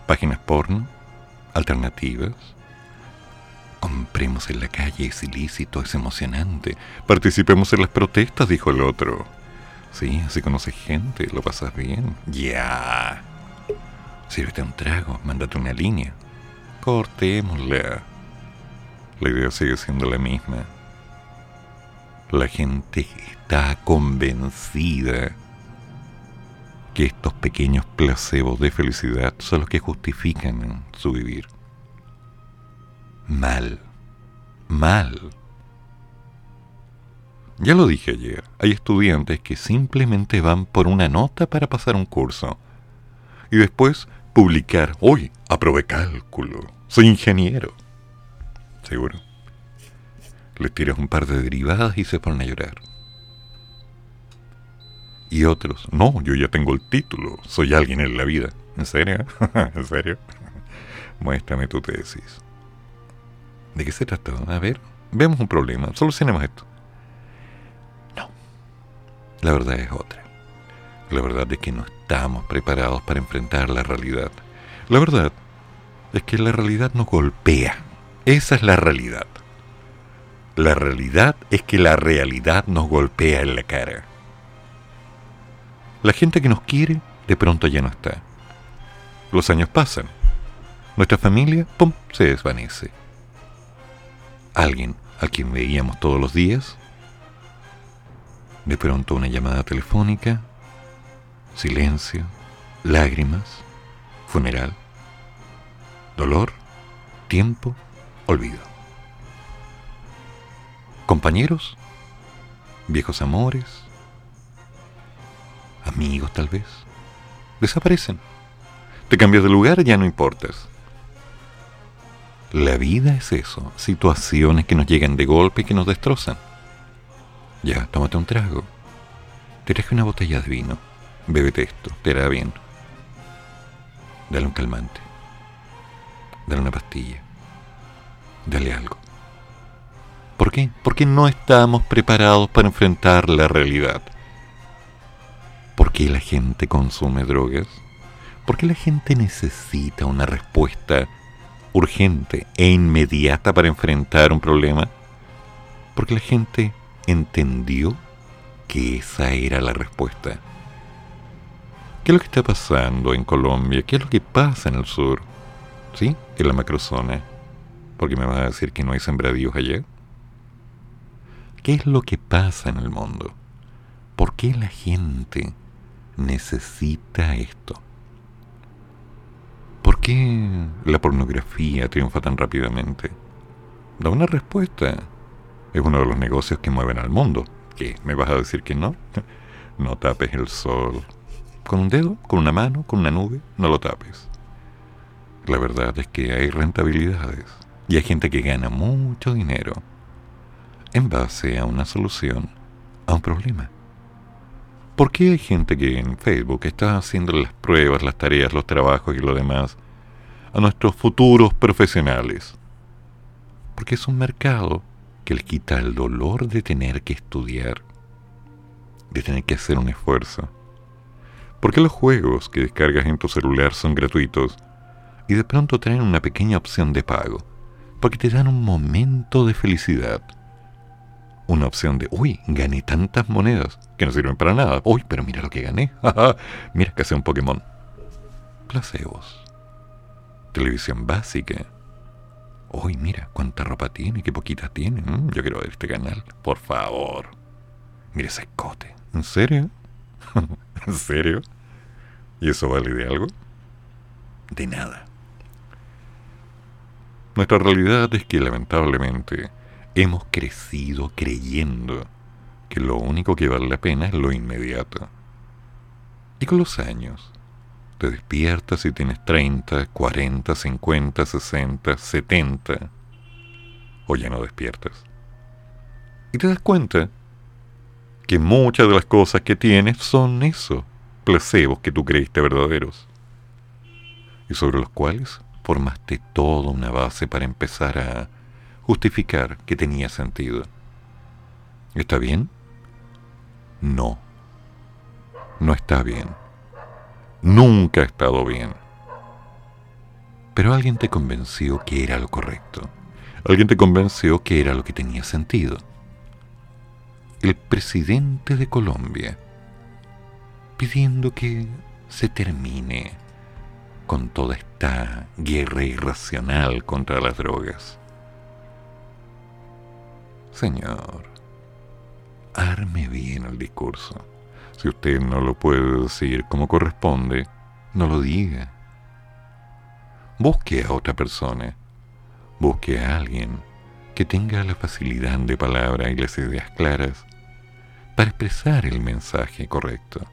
páginas porno, alternativas. Compremos en la calle, es ilícito, es emocionante. Participemos en las protestas, dijo el otro. Sí, así conoces gente, lo pasas bien. Ya. Sírvete un trago, mándate una línea. Cortémosla. La idea sigue siendo la misma. La gente está convencida que estos pequeños placebos de felicidad son los que justifican su vivir. Mal, mal. Ya lo dije ayer, hay estudiantes que simplemente van por una nota para pasar un curso y después publicar, hoy aprobé cálculo, soy ingeniero. Seguro. Les tiras un par de derivadas y se ponen a llorar. Y otros, no, yo ya tengo el título, soy alguien en la vida. ¿En serio? ¿En serio? Muéstrame tu tesis. ¿De qué se trata? A ver, vemos un problema, solucionemos esto. No, la verdad es otra. La verdad es que no estamos preparados para enfrentar la realidad. La verdad es que la realidad nos golpea. Esa es la realidad. La realidad es que la realidad nos golpea en la cara. La gente que nos quiere, de pronto ya no está. Los años pasan. Nuestra familia, ¡pum!, se desvanece. Alguien a quien veíamos todos los días, de pronto una llamada telefónica, silencio, lágrimas, funeral, dolor, tiempo, olvido. Compañeros, viejos amores, amigos tal vez, desaparecen. Te cambias de lugar, ya no importas. La vida es eso, situaciones que nos llegan de golpe y que nos destrozan. Ya, tómate un trago. Te traje una botella de vino. Bébete esto, te hará bien. Dale un calmante. Dale una pastilla. Dale algo. ¿Por qué? Porque no estamos preparados para enfrentar la realidad. ¿Por qué la gente consume drogas? ¿Por qué la gente necesita una respuesta urgente e inmediata para enfrentar un problema? Porque la gente entendió que esa era la respuesta. ¿Qué es lo que está pasando en Colombia? ¿Qué es lo que pasa en el sur? ¿Sí? En la macrozona. Porque me vas a decir que no hay sembradíos allá. ¿Qué es lo que pasa en el mundo? ¿Por qué la gente necesita esto. ¿Por qué la pornografía triunfa tan rápidamente? Da una respuesta. Es uno de los negocios que mueven al mundo. ¿Qué? ¿Me vas a decir que no? No tapes el sol. ¿Con un dedo? ¿Con una mano? ¿Con una nube? No lo tapes. La verdad es que hay rentabilidades y hay gente que gana mucho dinero en base a una solución a un problema. ¿Por qué hay gente que en Facebook está haciendo las pruebas, las tareas, los trabajos y lo demás a nuestros futuros profesionales? Porque es un mercado que les quita el dolor de tener que estudiar, de tener que hacer un esfuerzo. Porque los juegos que descargas en tu celular son gratuitos y de pronto tienen una pequeña opción de pago, porque te dan un momento de felicidad una opción de, uy, gané tantas monedas que no sirven para nada. Uy, pero mira lo que gané. mira que hace un Pokémon. Placebos. Televisión básica. Uy, mira cuánta ropa tiene, qué poquita tiene. Mm, yo quiero ver este canal, por favor. Mira ese escote. ¿En serio? ¿En serio? ¿Y eso vale de algo? De nada. Nuestra realidad es que lamentablemente hemos crecido creyendo que lo único que vale la pena es lo inmediato. Y con los años, te despiertas y tienes 30, 40, 50, 60, 70, o ya no despiertas. Y te das cuenta que muchas de las cosas que tienes son eso, placebos que tú creíste verdaderos, y sobre los cuales formaste toda una base para empezar a justificar que tenía sentido. ¿Está bien? No. No está bien. Nunca ha estado bien. Pero alguien te convenció que era lo correcto. Alguien te convenció que era lo que tenía sentido. El presidente de Colombia pidiendo que se termine con toda esta guerra irracional contra las drogas. Señor, arme bien el discurso. Si usted no lo puede decir como corresponde, no lo diga. Busque a otra persona. Busque a alguien que tenga la facilidad de palabra y las ideas claras para expresar el mensaje correcto.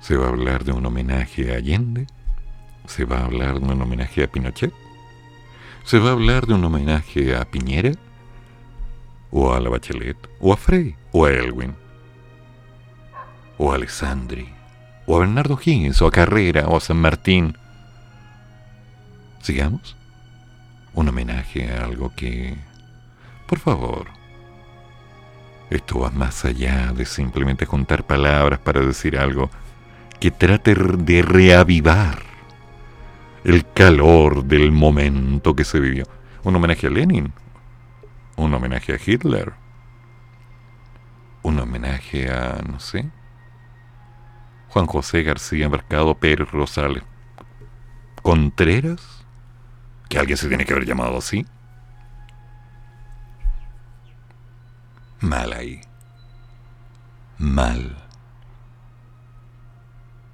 ¿Se va a hablar de un homenaje a Allende? ¿Se va a hablar de un homenaje a Pinochet? ¿Se va a hablar de un homenaje a Piñera? o a la Bachelet, o a Frey, o a Elwin, o a Alessandri, o a Bernardo Higgins, o a Carrera, o a San Martín. Sigamos. Un homenaje a algo que... Por favor. Esto va más allá de simplemente juntar palabras para decir algo que trate de reavivar el calor del momento que se vivió. Un homenaje a Lenin, un homenaje a Hitler, un homenaje a, no sé, Juan José García Mercado Pérez Rosales Contreras, que alguien se tiene que haber llamado así. Mal ahí. Mal.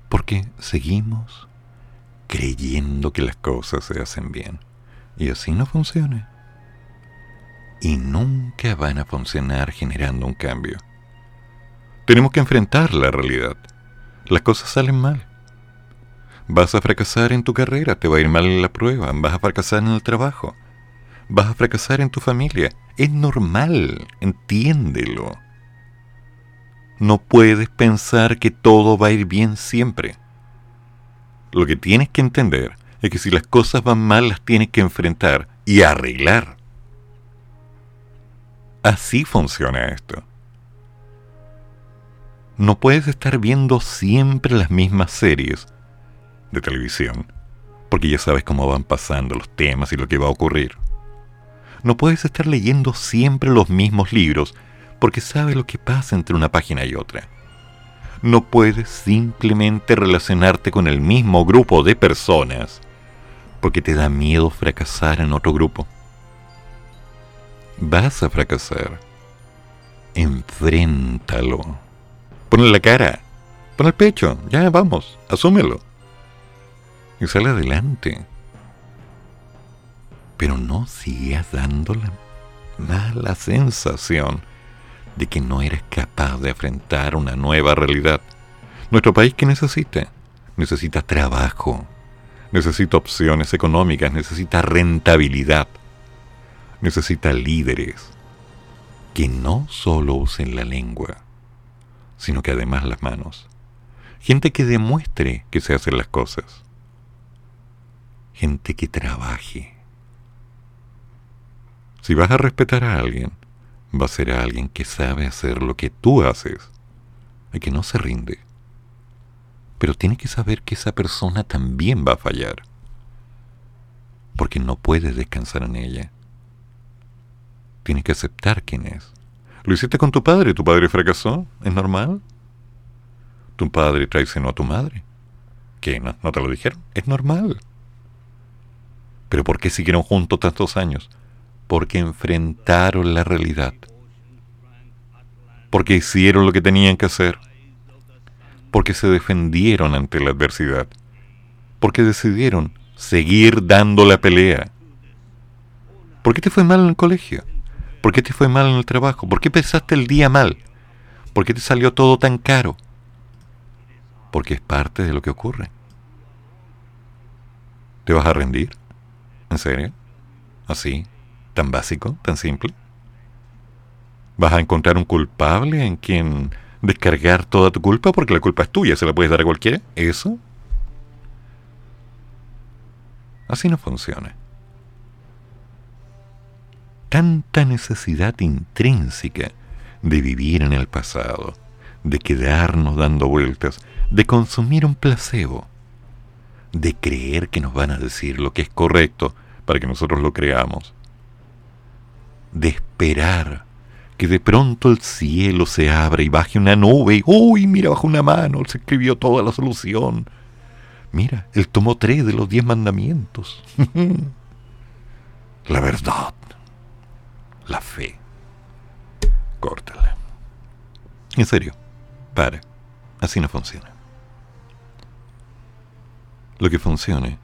Porque seguimos creyendo que las cosas se hacen bien. Y así no funciona y nunca van a funcionar generando un cambio. Tenemos que enfrentar la realidad. Las cosas salen mal. Vas a fracasar en tu carrera, te va a ir mal en la prueba, vas a fracasar en el trabajo, vas a fracasar en tu familia. Es normal, entiéndelo. No puedes pensar que todo va a ir bien siempre. Lo que tienes que entender es que si las cosas van mal las tienes que enfrentar y arreglar. Así funciona esto. No puedes estar viendo siempre las mismas series de televisión, porque ya sabes cómo van pasando los temas y lo que va a ocurrir. No puedes estar leyendo siempre los mismos libros, porque sabes lo que pasa entre una página y otra. No puedes simplemente relacionarte con el mismo grupo de personas, porque te da miedo fracasar en otro grupo vas a fracasar. Enfréntalo. Ponle la cara. Pon el pecho. Ya vamos. Asúmelo. Y sale adelante. Pero no sigas dándola da la sensación de que no eres capaz de enfrentar una nueva realidad. Nuestro país que necesita? Necesita trabajo, necesita opciones económicas, necesita rentabilidad, necesita líderes que no solo usen la lengua, sino que además las manos. Gente que demuestre que se hacen las cosas. Gente que trabaje. Si vas a respetar a alguien, va a ser a alguien que sabe hacer lo que tú haces y que no se rinde. Pero tiene que saber que esa persona también va a fallar, porque no puedes descansar en ella. Tienes que aceptar quién es. Lo hiciste con tu padre, tu padre fracasó, es normal. Tu padre traicionó a tu madre. ¿Qué? ¿No, ¿No te lo dijeron? Es normal. Pero ¿por qué siguieron juntos tantos años? Porque enfrentaron la realidad. Porque hicieron lo que tenían que hacer. Porque se defendieron ante la adversidad. Porque decidieron seguir dando la pelea. ¿Por qué te fue mal en el colegio? ¿Por qué te fue mal en el trabajo? ¿Por qué pensaste el día mal? ¿Por qué te salió todo tan caro? Porque es parte de lo que ocurre. ¿Te vas a rendir? ¿En serio? ¿Así? ¿Tan básico? ¿Tan simple? ¿Vas a encontrar un culpable en quien descargar toda tu culpa porque la culpa es tuya, se la puedes dar a cualquiera? ¿Eso? Así no funciona tanta necesidad intrínseca de vivir en el pasado, de quedarnos dando vueltas, de consumir un placebo, de creer que nos van a decir lo que es correcto para que nosotros lo creamos, de esperar que de pronto el cielo se abra y baje una nube y ¡uy! Mira, bajo una mano, se escribió toda la solución. Mira, él tomó tres de los diez mandamientos. la verdad la fe. Córtala. En serio, para. Así no funciona. Lo que funcione,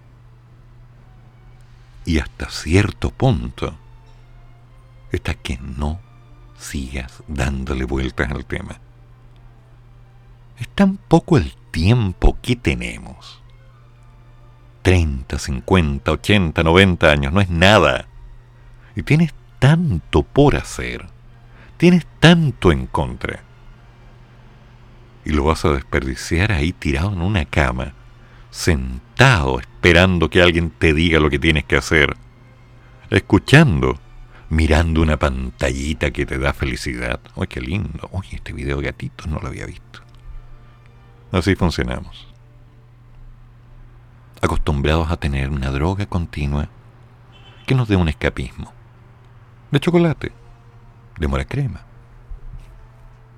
y hasta cierto punto, está que no sigas dándole vueltas al tema. Es tan poco el tiempo que tenemos. 30, 50, 80, 90 años, no es nada. Y tienes tanto por hacer, tienes tanto en contra. Y lo vas a desperdiciar ahí tirado en una cama, sentado esperando que alguien te diga lo que tienes que hacer, escuchando, mirando una pantallita que te da felicidad. ¡Ay, qué lindo! ¡Oye, este video gatito no lo había visto! Así funcionamos. Acostumbrados a tener una droga continua que nos dé un escapismo de chocolate, de mora crema,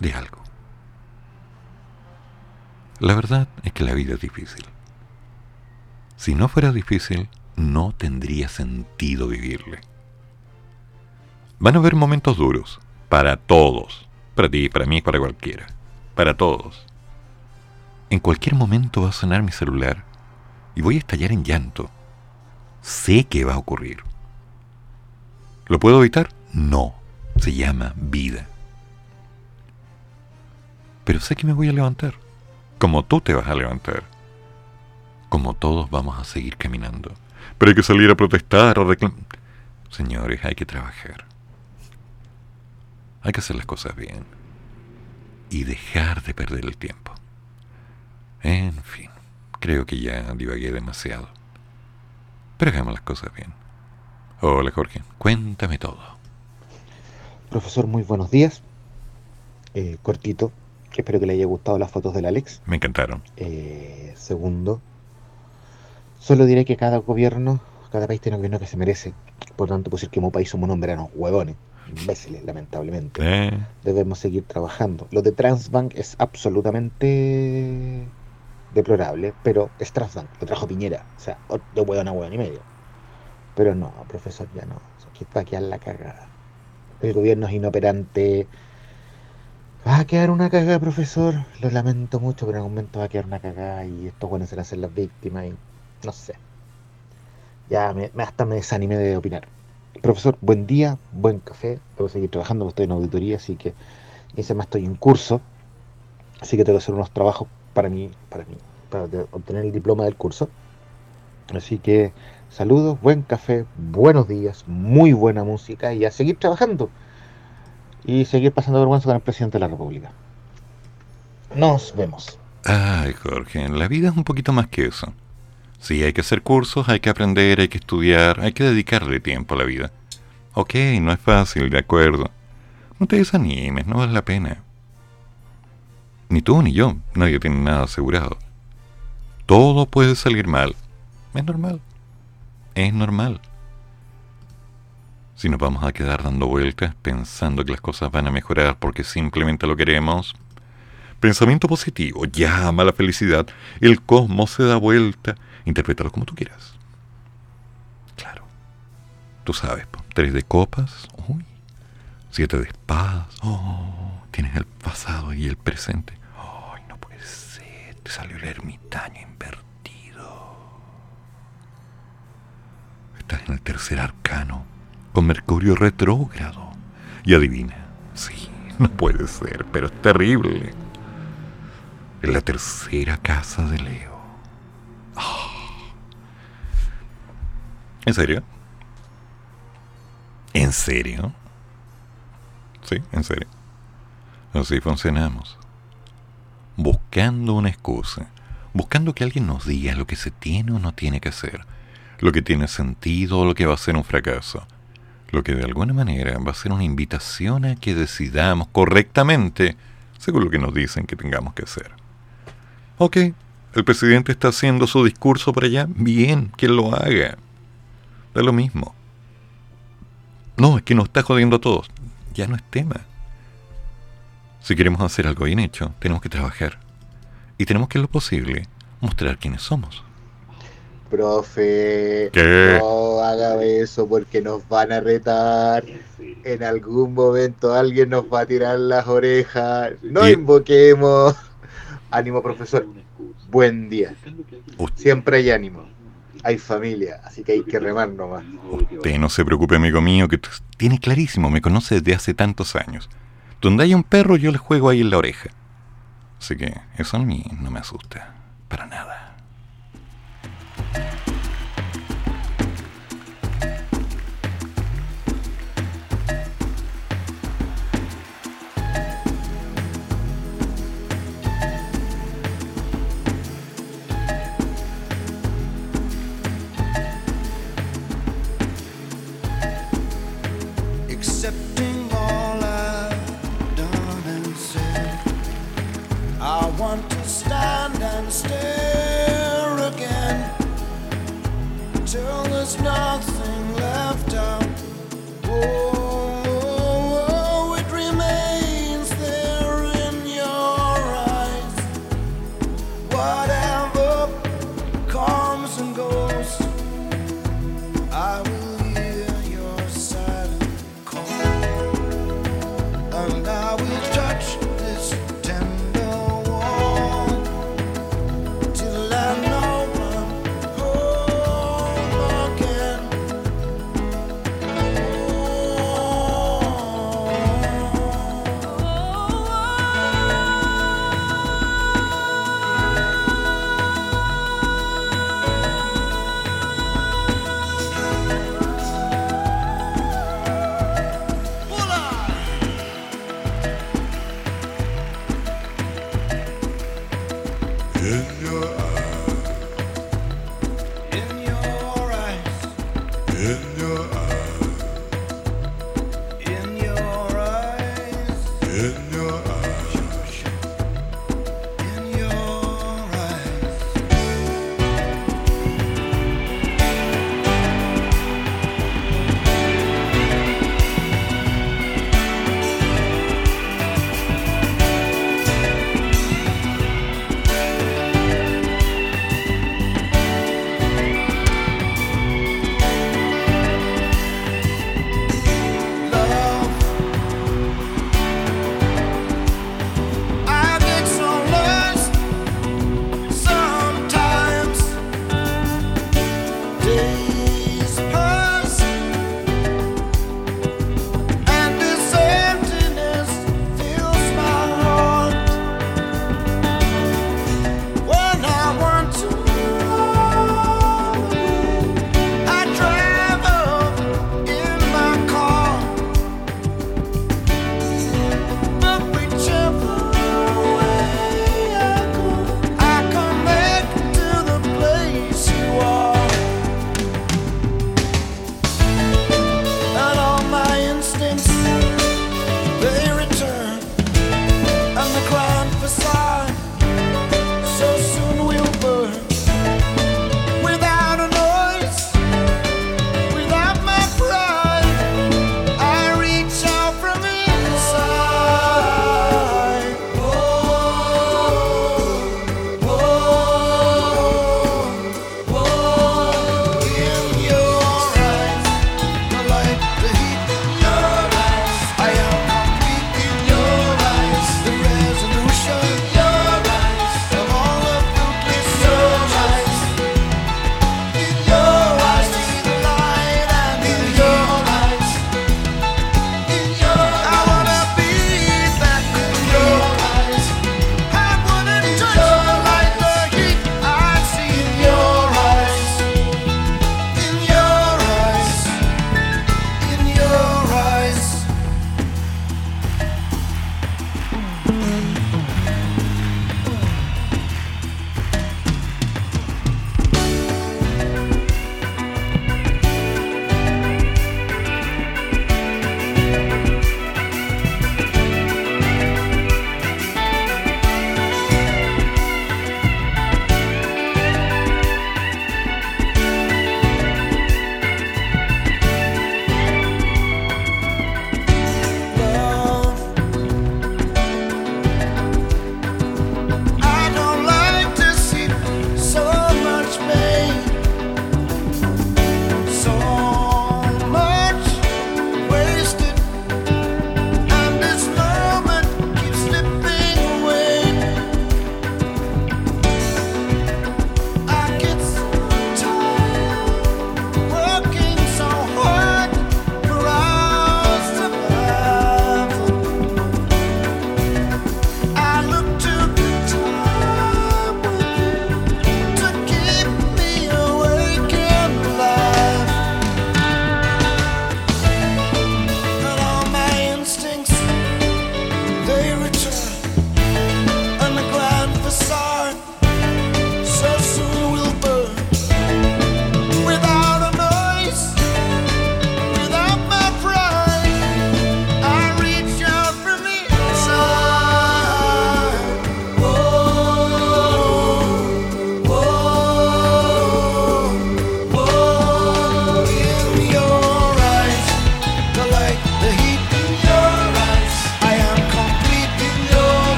de algo. La verdad es que la vida es difícil. Si no fuera difícil, no tendría sentido vivirle. Van a haber momentos duros, para todos, para ti, para mí, para cualquiera, para todos. En cualquier momento va a sonar mi celular y voy a estallar en llanto. Sé que va a ocurrir. ¿Lo puedo evitar? No. Se llama vida. Pero sé que me voy a levantar. Como tú te vas a levantar. Como todos vamos a seguir caminando. Pero hay que salir a protestar, a reclamar. Señores, hay que trabajar. Hay que hacer las cosas bien. Y dejar de perder el tiempo. En fin, creo que ya divagué demasiado. Pero hagamos las cosas bien. Hola Jorge, cuéntame todo. Profesor, muy buenos días. Eh, cortito, espero que le haya gustado las fotos del Alex. Me encantaron. Eh, segundo, solo diré que cada gobierno, cada país tiene un gobierno que se merece. Por tanto, decir que como país somos unos veranos huevones, imbéciles, lamentablemente. Eh. Debemos seguir trabajando. Lo de Transbank es absolutamente deplorable, pero es Transbank, lo trajo Piñera. O sea, de hueón a hueón y medio. Pero no, profesor, ya no. Aquí va a quedar la cagada. El gobierno es inoperante. Va a quedar una cagada, profesor. Lo lamento mucho, pero en algún momento va a quedar una cagada y estos buenos van a ser las víctimas y no sé. Ya me, hasta me desanimé de opinar. Profesor, buen día, buen café. Debo seguir trabajando, estoy en auditoría, así que y más estoy en curso. Así que tengo que hacer unos trabajos para mí, para mí, para obtener el diploma del curso. Así que saludos, buen café, buenos días, muy buena música y a seguir trabajando. Y seguir pasando vergüenza con el presidente de la República. Nos vemos. Ay, Jorge, la vida es un poquito más que eso. Sí, hay que hacer cursos, hay que aprender, hay que estudiar, hay que dedicarle tiempo a la vida. Ok, no es fácil, de acuerdo. No te desanimes, no vale la pena. Ni tú ni yo, nadie tiene nada asegurado. Todo puede salir mal. Es normal. Es normal. Si nos vamos a quedar dando vueltas pensando que las cosas van a mejorar porque simplemente lo queremos, pensamiento positivo llama a la felicidad, el cosmos se da vuelta Interprétalo como tú quieras. Claro. Tú sabes, tres de copas, uy, siete de espadas, oh, tienes el pasado y el presente. Ay, no puede ser, te salió el ermitaño invertido. En el tercer arcano, con Mercurio retrógrado. Y adivina, sí, no puede ser, pero es terrible. En la tercera casa de Leo. Oh. ¿En serio? ¿En serio? Sí, en serio. Así funcionamos. Buscando una excusa. Buscando que alguien nos diga lo que se tiene o no tiene que hacer. Lo que tiene sentido lo que va a ser un fracaso. Lo que de alguna manera va a ser una invitación a que decidamos correctamente según lo que nos dicen que tengamos que hacer. Ok, el presidente está haciendo su discurso por allá. Bien, que lo haga. Da lo mismo. No, es que nos está jodiendo a todos. Ya no es tema. Si queremos hacer algo bien hecho, tenemos que trabajar. Y tenemos que, en lo posible, mostrar quiénes somos. Profe, ¿Qué? no haga eso porque nos van a retar. En algún momento alguien nos va a tirar las orejas. No Y- invoquemos. Ánimo, profesor. Buen día. Siempre hay ánimo. Hay familia, así que hay que remar nomás. Usted no se preocupe, amigo mío, que tiene clarísimo, me conoce desde hace tantos años. Donde hay un perro, yo le juego ahí en la oreja. Así que eso a mí no me asusta. Para nada.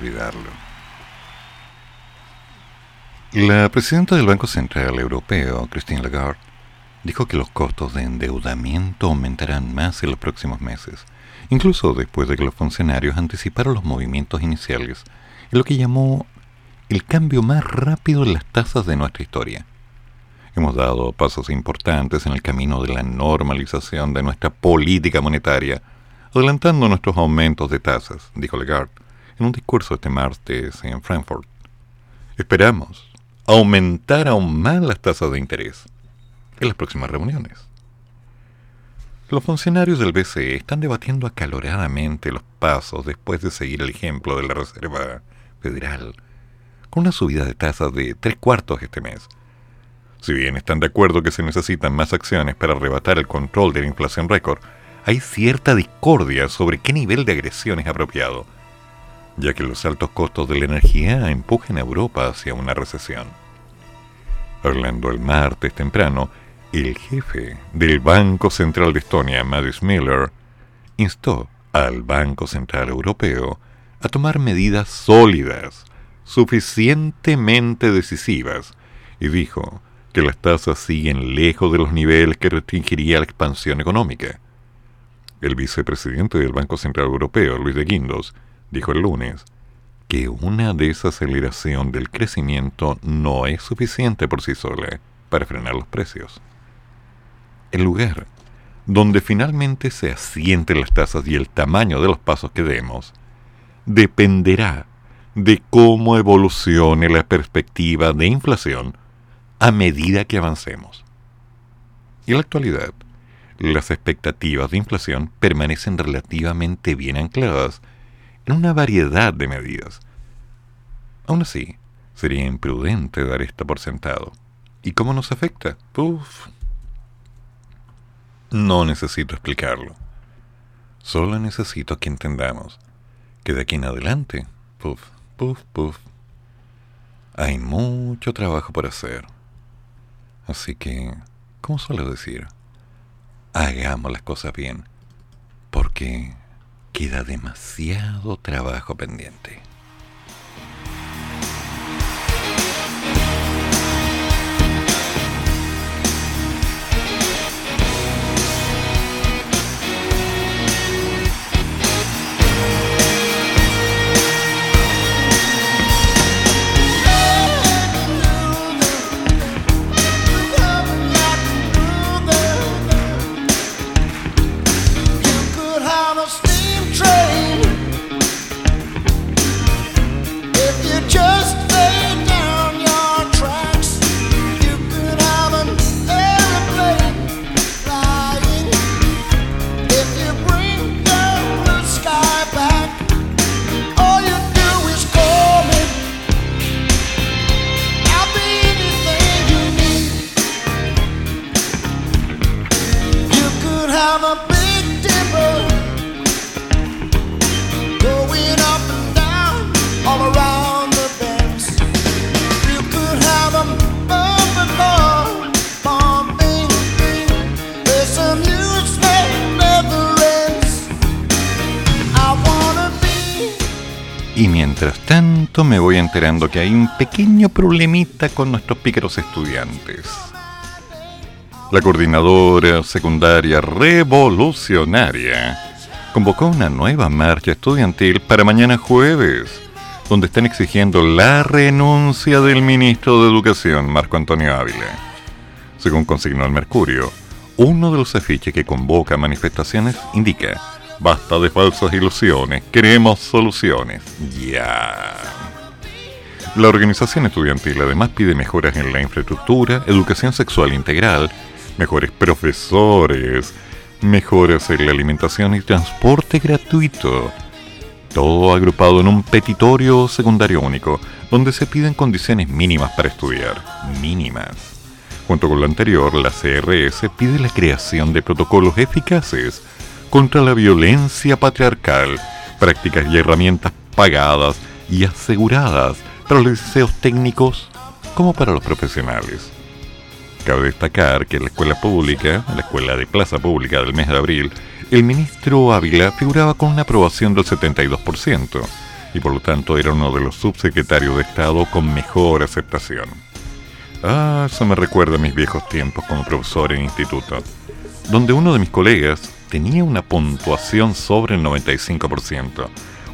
Olvidarlo. La presidenta del Banco Central Europeo, Christine Lagarde, dijo que los costos de endeudamiento aumentarán más en los próximos meses, incluso después de que los funcionarios anticiparon los movimientos iniciales, en lo que llamó el cambio más rápido en las tasas de nuestra historia. Hemos dado pasos importantes en el camino de la normalización de nuestra política monetaria, adelantando nuestros aumentos de tasas, dijo Lagarde en un discurso este martes en Frankfurt. Esperamos aumentar aún más las tasas de interés en las próximas reuniones. Los funcionarios del BCE están debatiendo acaloradamente los pasos después de seguir el ejemplo de la Reserva Federal, con una subida de tasas de tres cuartos este mes. Si bien están de acuerdo que se necesitan más acciones para arrebatar el control de la inflación récord, hay cierta discordia sobre qué nivel de agresión es apropiado, ya que los altos costos de la energía empujan a Europa hacia una recesión. Hablando el martes temprano, el jefe del Banco Central de Estonia, Madis Miller, instó al Banco Central Europeo a tomar medidas sólidas, suficientemente decisivas, y dijo que las tasas siguen lejos de los niveles que restringiría la expansión económica. El vicepresidente del Banco Central Europeo, Luis de Guindos, dijo el lunes que una desaceleración del crecimiento no es suficiente por sí sola para frenar los precios. El lugar donde finalmente se asienten las tasas y el tamaño de los pasos que demos dependerá de cómo evolucione la perspectiva de inflación a medida que avancemos. En la actualidad, las expectativas de inflación permanecen relativamente bien ancladas en una variedad de medidas. Aún así, sería imprudente dar esto por sentado. ¿Y cómo nos afecta? Uf. No necesito explicarlo. Solo necesito que entendamos que de aquí en adelante, puff, puff, puff, hay mucho trabajo por hacer. Así que, ¿cómo suelo decir? Hagamos las cosas bien, porque queda demasiado trabajo pendiente. Que hay un pequeño problemita con nuestros pícaros estudiantes. La coordinadora secundaria revolucionaria convocó una nueva marcha estudiantil para mañana jueves, donde están exigiendo la renuncia del ministro de Educación, Marco Antonio Ávila. Según consignó el Mercurio, uno de los afiches que convoca manifestaciones indica, basta de falsas ilusiones, queremos soluciones. Ya. La organización estudiantil además pide mejoras en la infraestructura, educación sexual integral, mejores profesores, mejoras en la alimentación y transporte gratuito. Todo agrupado en un petitorio secundario único, donde se piden condiciones mínimas para estudiar. Mínimas. Junto con lo anterior, la CRS pide la creación de protocolos eficaces contra la violencia patriarcal, prácticas y herramientas pagadas y aseguradas para los liceos técnicos como para los profesionales. cabe destacar que en la escuela pública, la escuela de plaza pública del mes de abril, el ministro Ávila figuraba con una aprobación del 72% y por lo tanto era uno de los subsecretarios de Estado con mejor aceptación. Ah, eso me recuerda a mis viejos tiempos como profesor en instituto, donde uno de mis colegas tenía una puntuación sobre el 95%,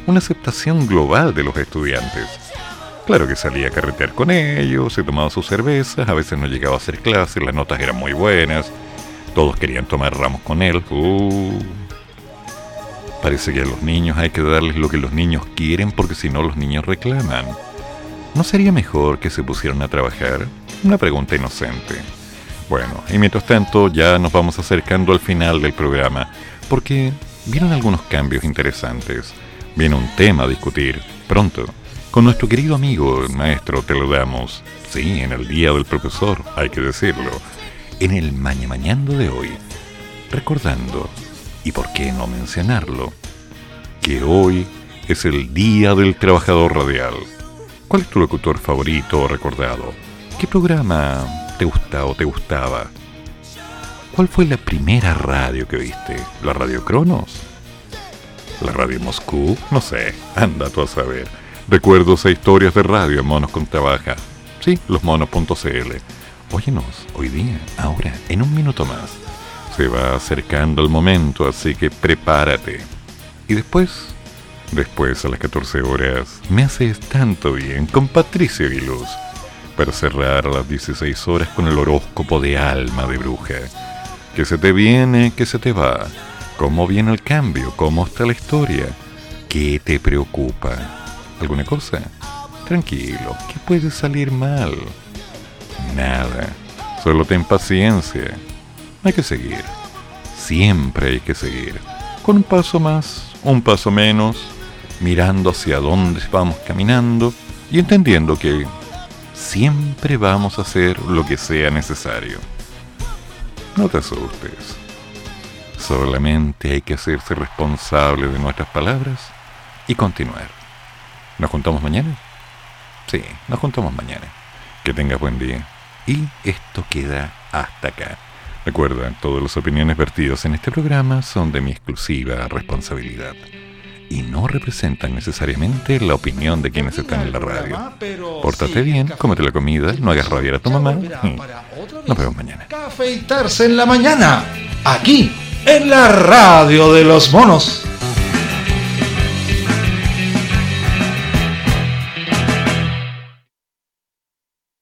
una aceptación global de los estudiantes. Claro que salía a carretear con ellos, se tomaba sus cervezas, a veces no llegaba a hacer clases, las notas eran muy buenas, todos querían tomar ramos con él. Uh. Parece que a los niños hay que darles lo que los niños quieren porque si no los niños reclaman. ¿No sería mejor que se pusieran a trabajar? Una pregunta inocente. Bueno, y mientras tanto ya nos vamos acercando al final del programa, porque vienen algunos cambios interesantes. Viene un tema a discutir pronto. Con nuestro querido amigo, el maestro, te lo damos. Sí, en el día del profesor, hay que decirlo. En el maña mañando de hoy. Recordando, y por qué no mencionarlo, que hoy es el Día del Trabajador Radial. ¿Cuál es tu locutor favorito o recordado? ¿Qué programa te gusta o te gustaba? ¿Cuál fue la primera radio que viste? ¿La Radio Cronos? ¿La Radio Moscú? No sé, anda tú a saber. Recuerdos e historias de radio en Monos con Trabaja. Sí, losmonos.cl. Óyenos, hoy día, ahora, en un minuto más. Se va acercando el momento, así que prepárate. Y después, después a las 14 horas, me haces tanto bien con Patricio Aguiluz para cerrar a las 16 horas con el horóscopo de alma de bruja. Que se te viene, que se te va. ¿Cómo viene el cambio? ¿Cómo está la historia? ¿Qué te preocupa? ¿Alguna cosa? Tranquilo, ¿qué puede salir mal? Nada. Solo ten paciencia. Hay que seguir. Siempre hay que seguir. Con un paso más, un paso menos, mirando hacia dónde vamos caminando y entendiendo que siempre vamos a hacer lo que sea necesario. No te asustes. Solamente hay que hacerse responsable de nuestras palabras y continuar. ¿Nos juntamos mañana? Sí, nos juntamos mañana. Que tengas buen día. Y esto queda hasta acá. Recuerda, todas las opiniones vertidas en este programa son de mi exclusiva responsabilidad y no representan necesariamente la opinión de quienes están en la radio. Pórtate bien, cómete la comida, no hagas rabiar a tu mamá. Mm. Nos vemos mañana. Afeitarse en la mañana, aquí, en la radio de los monos.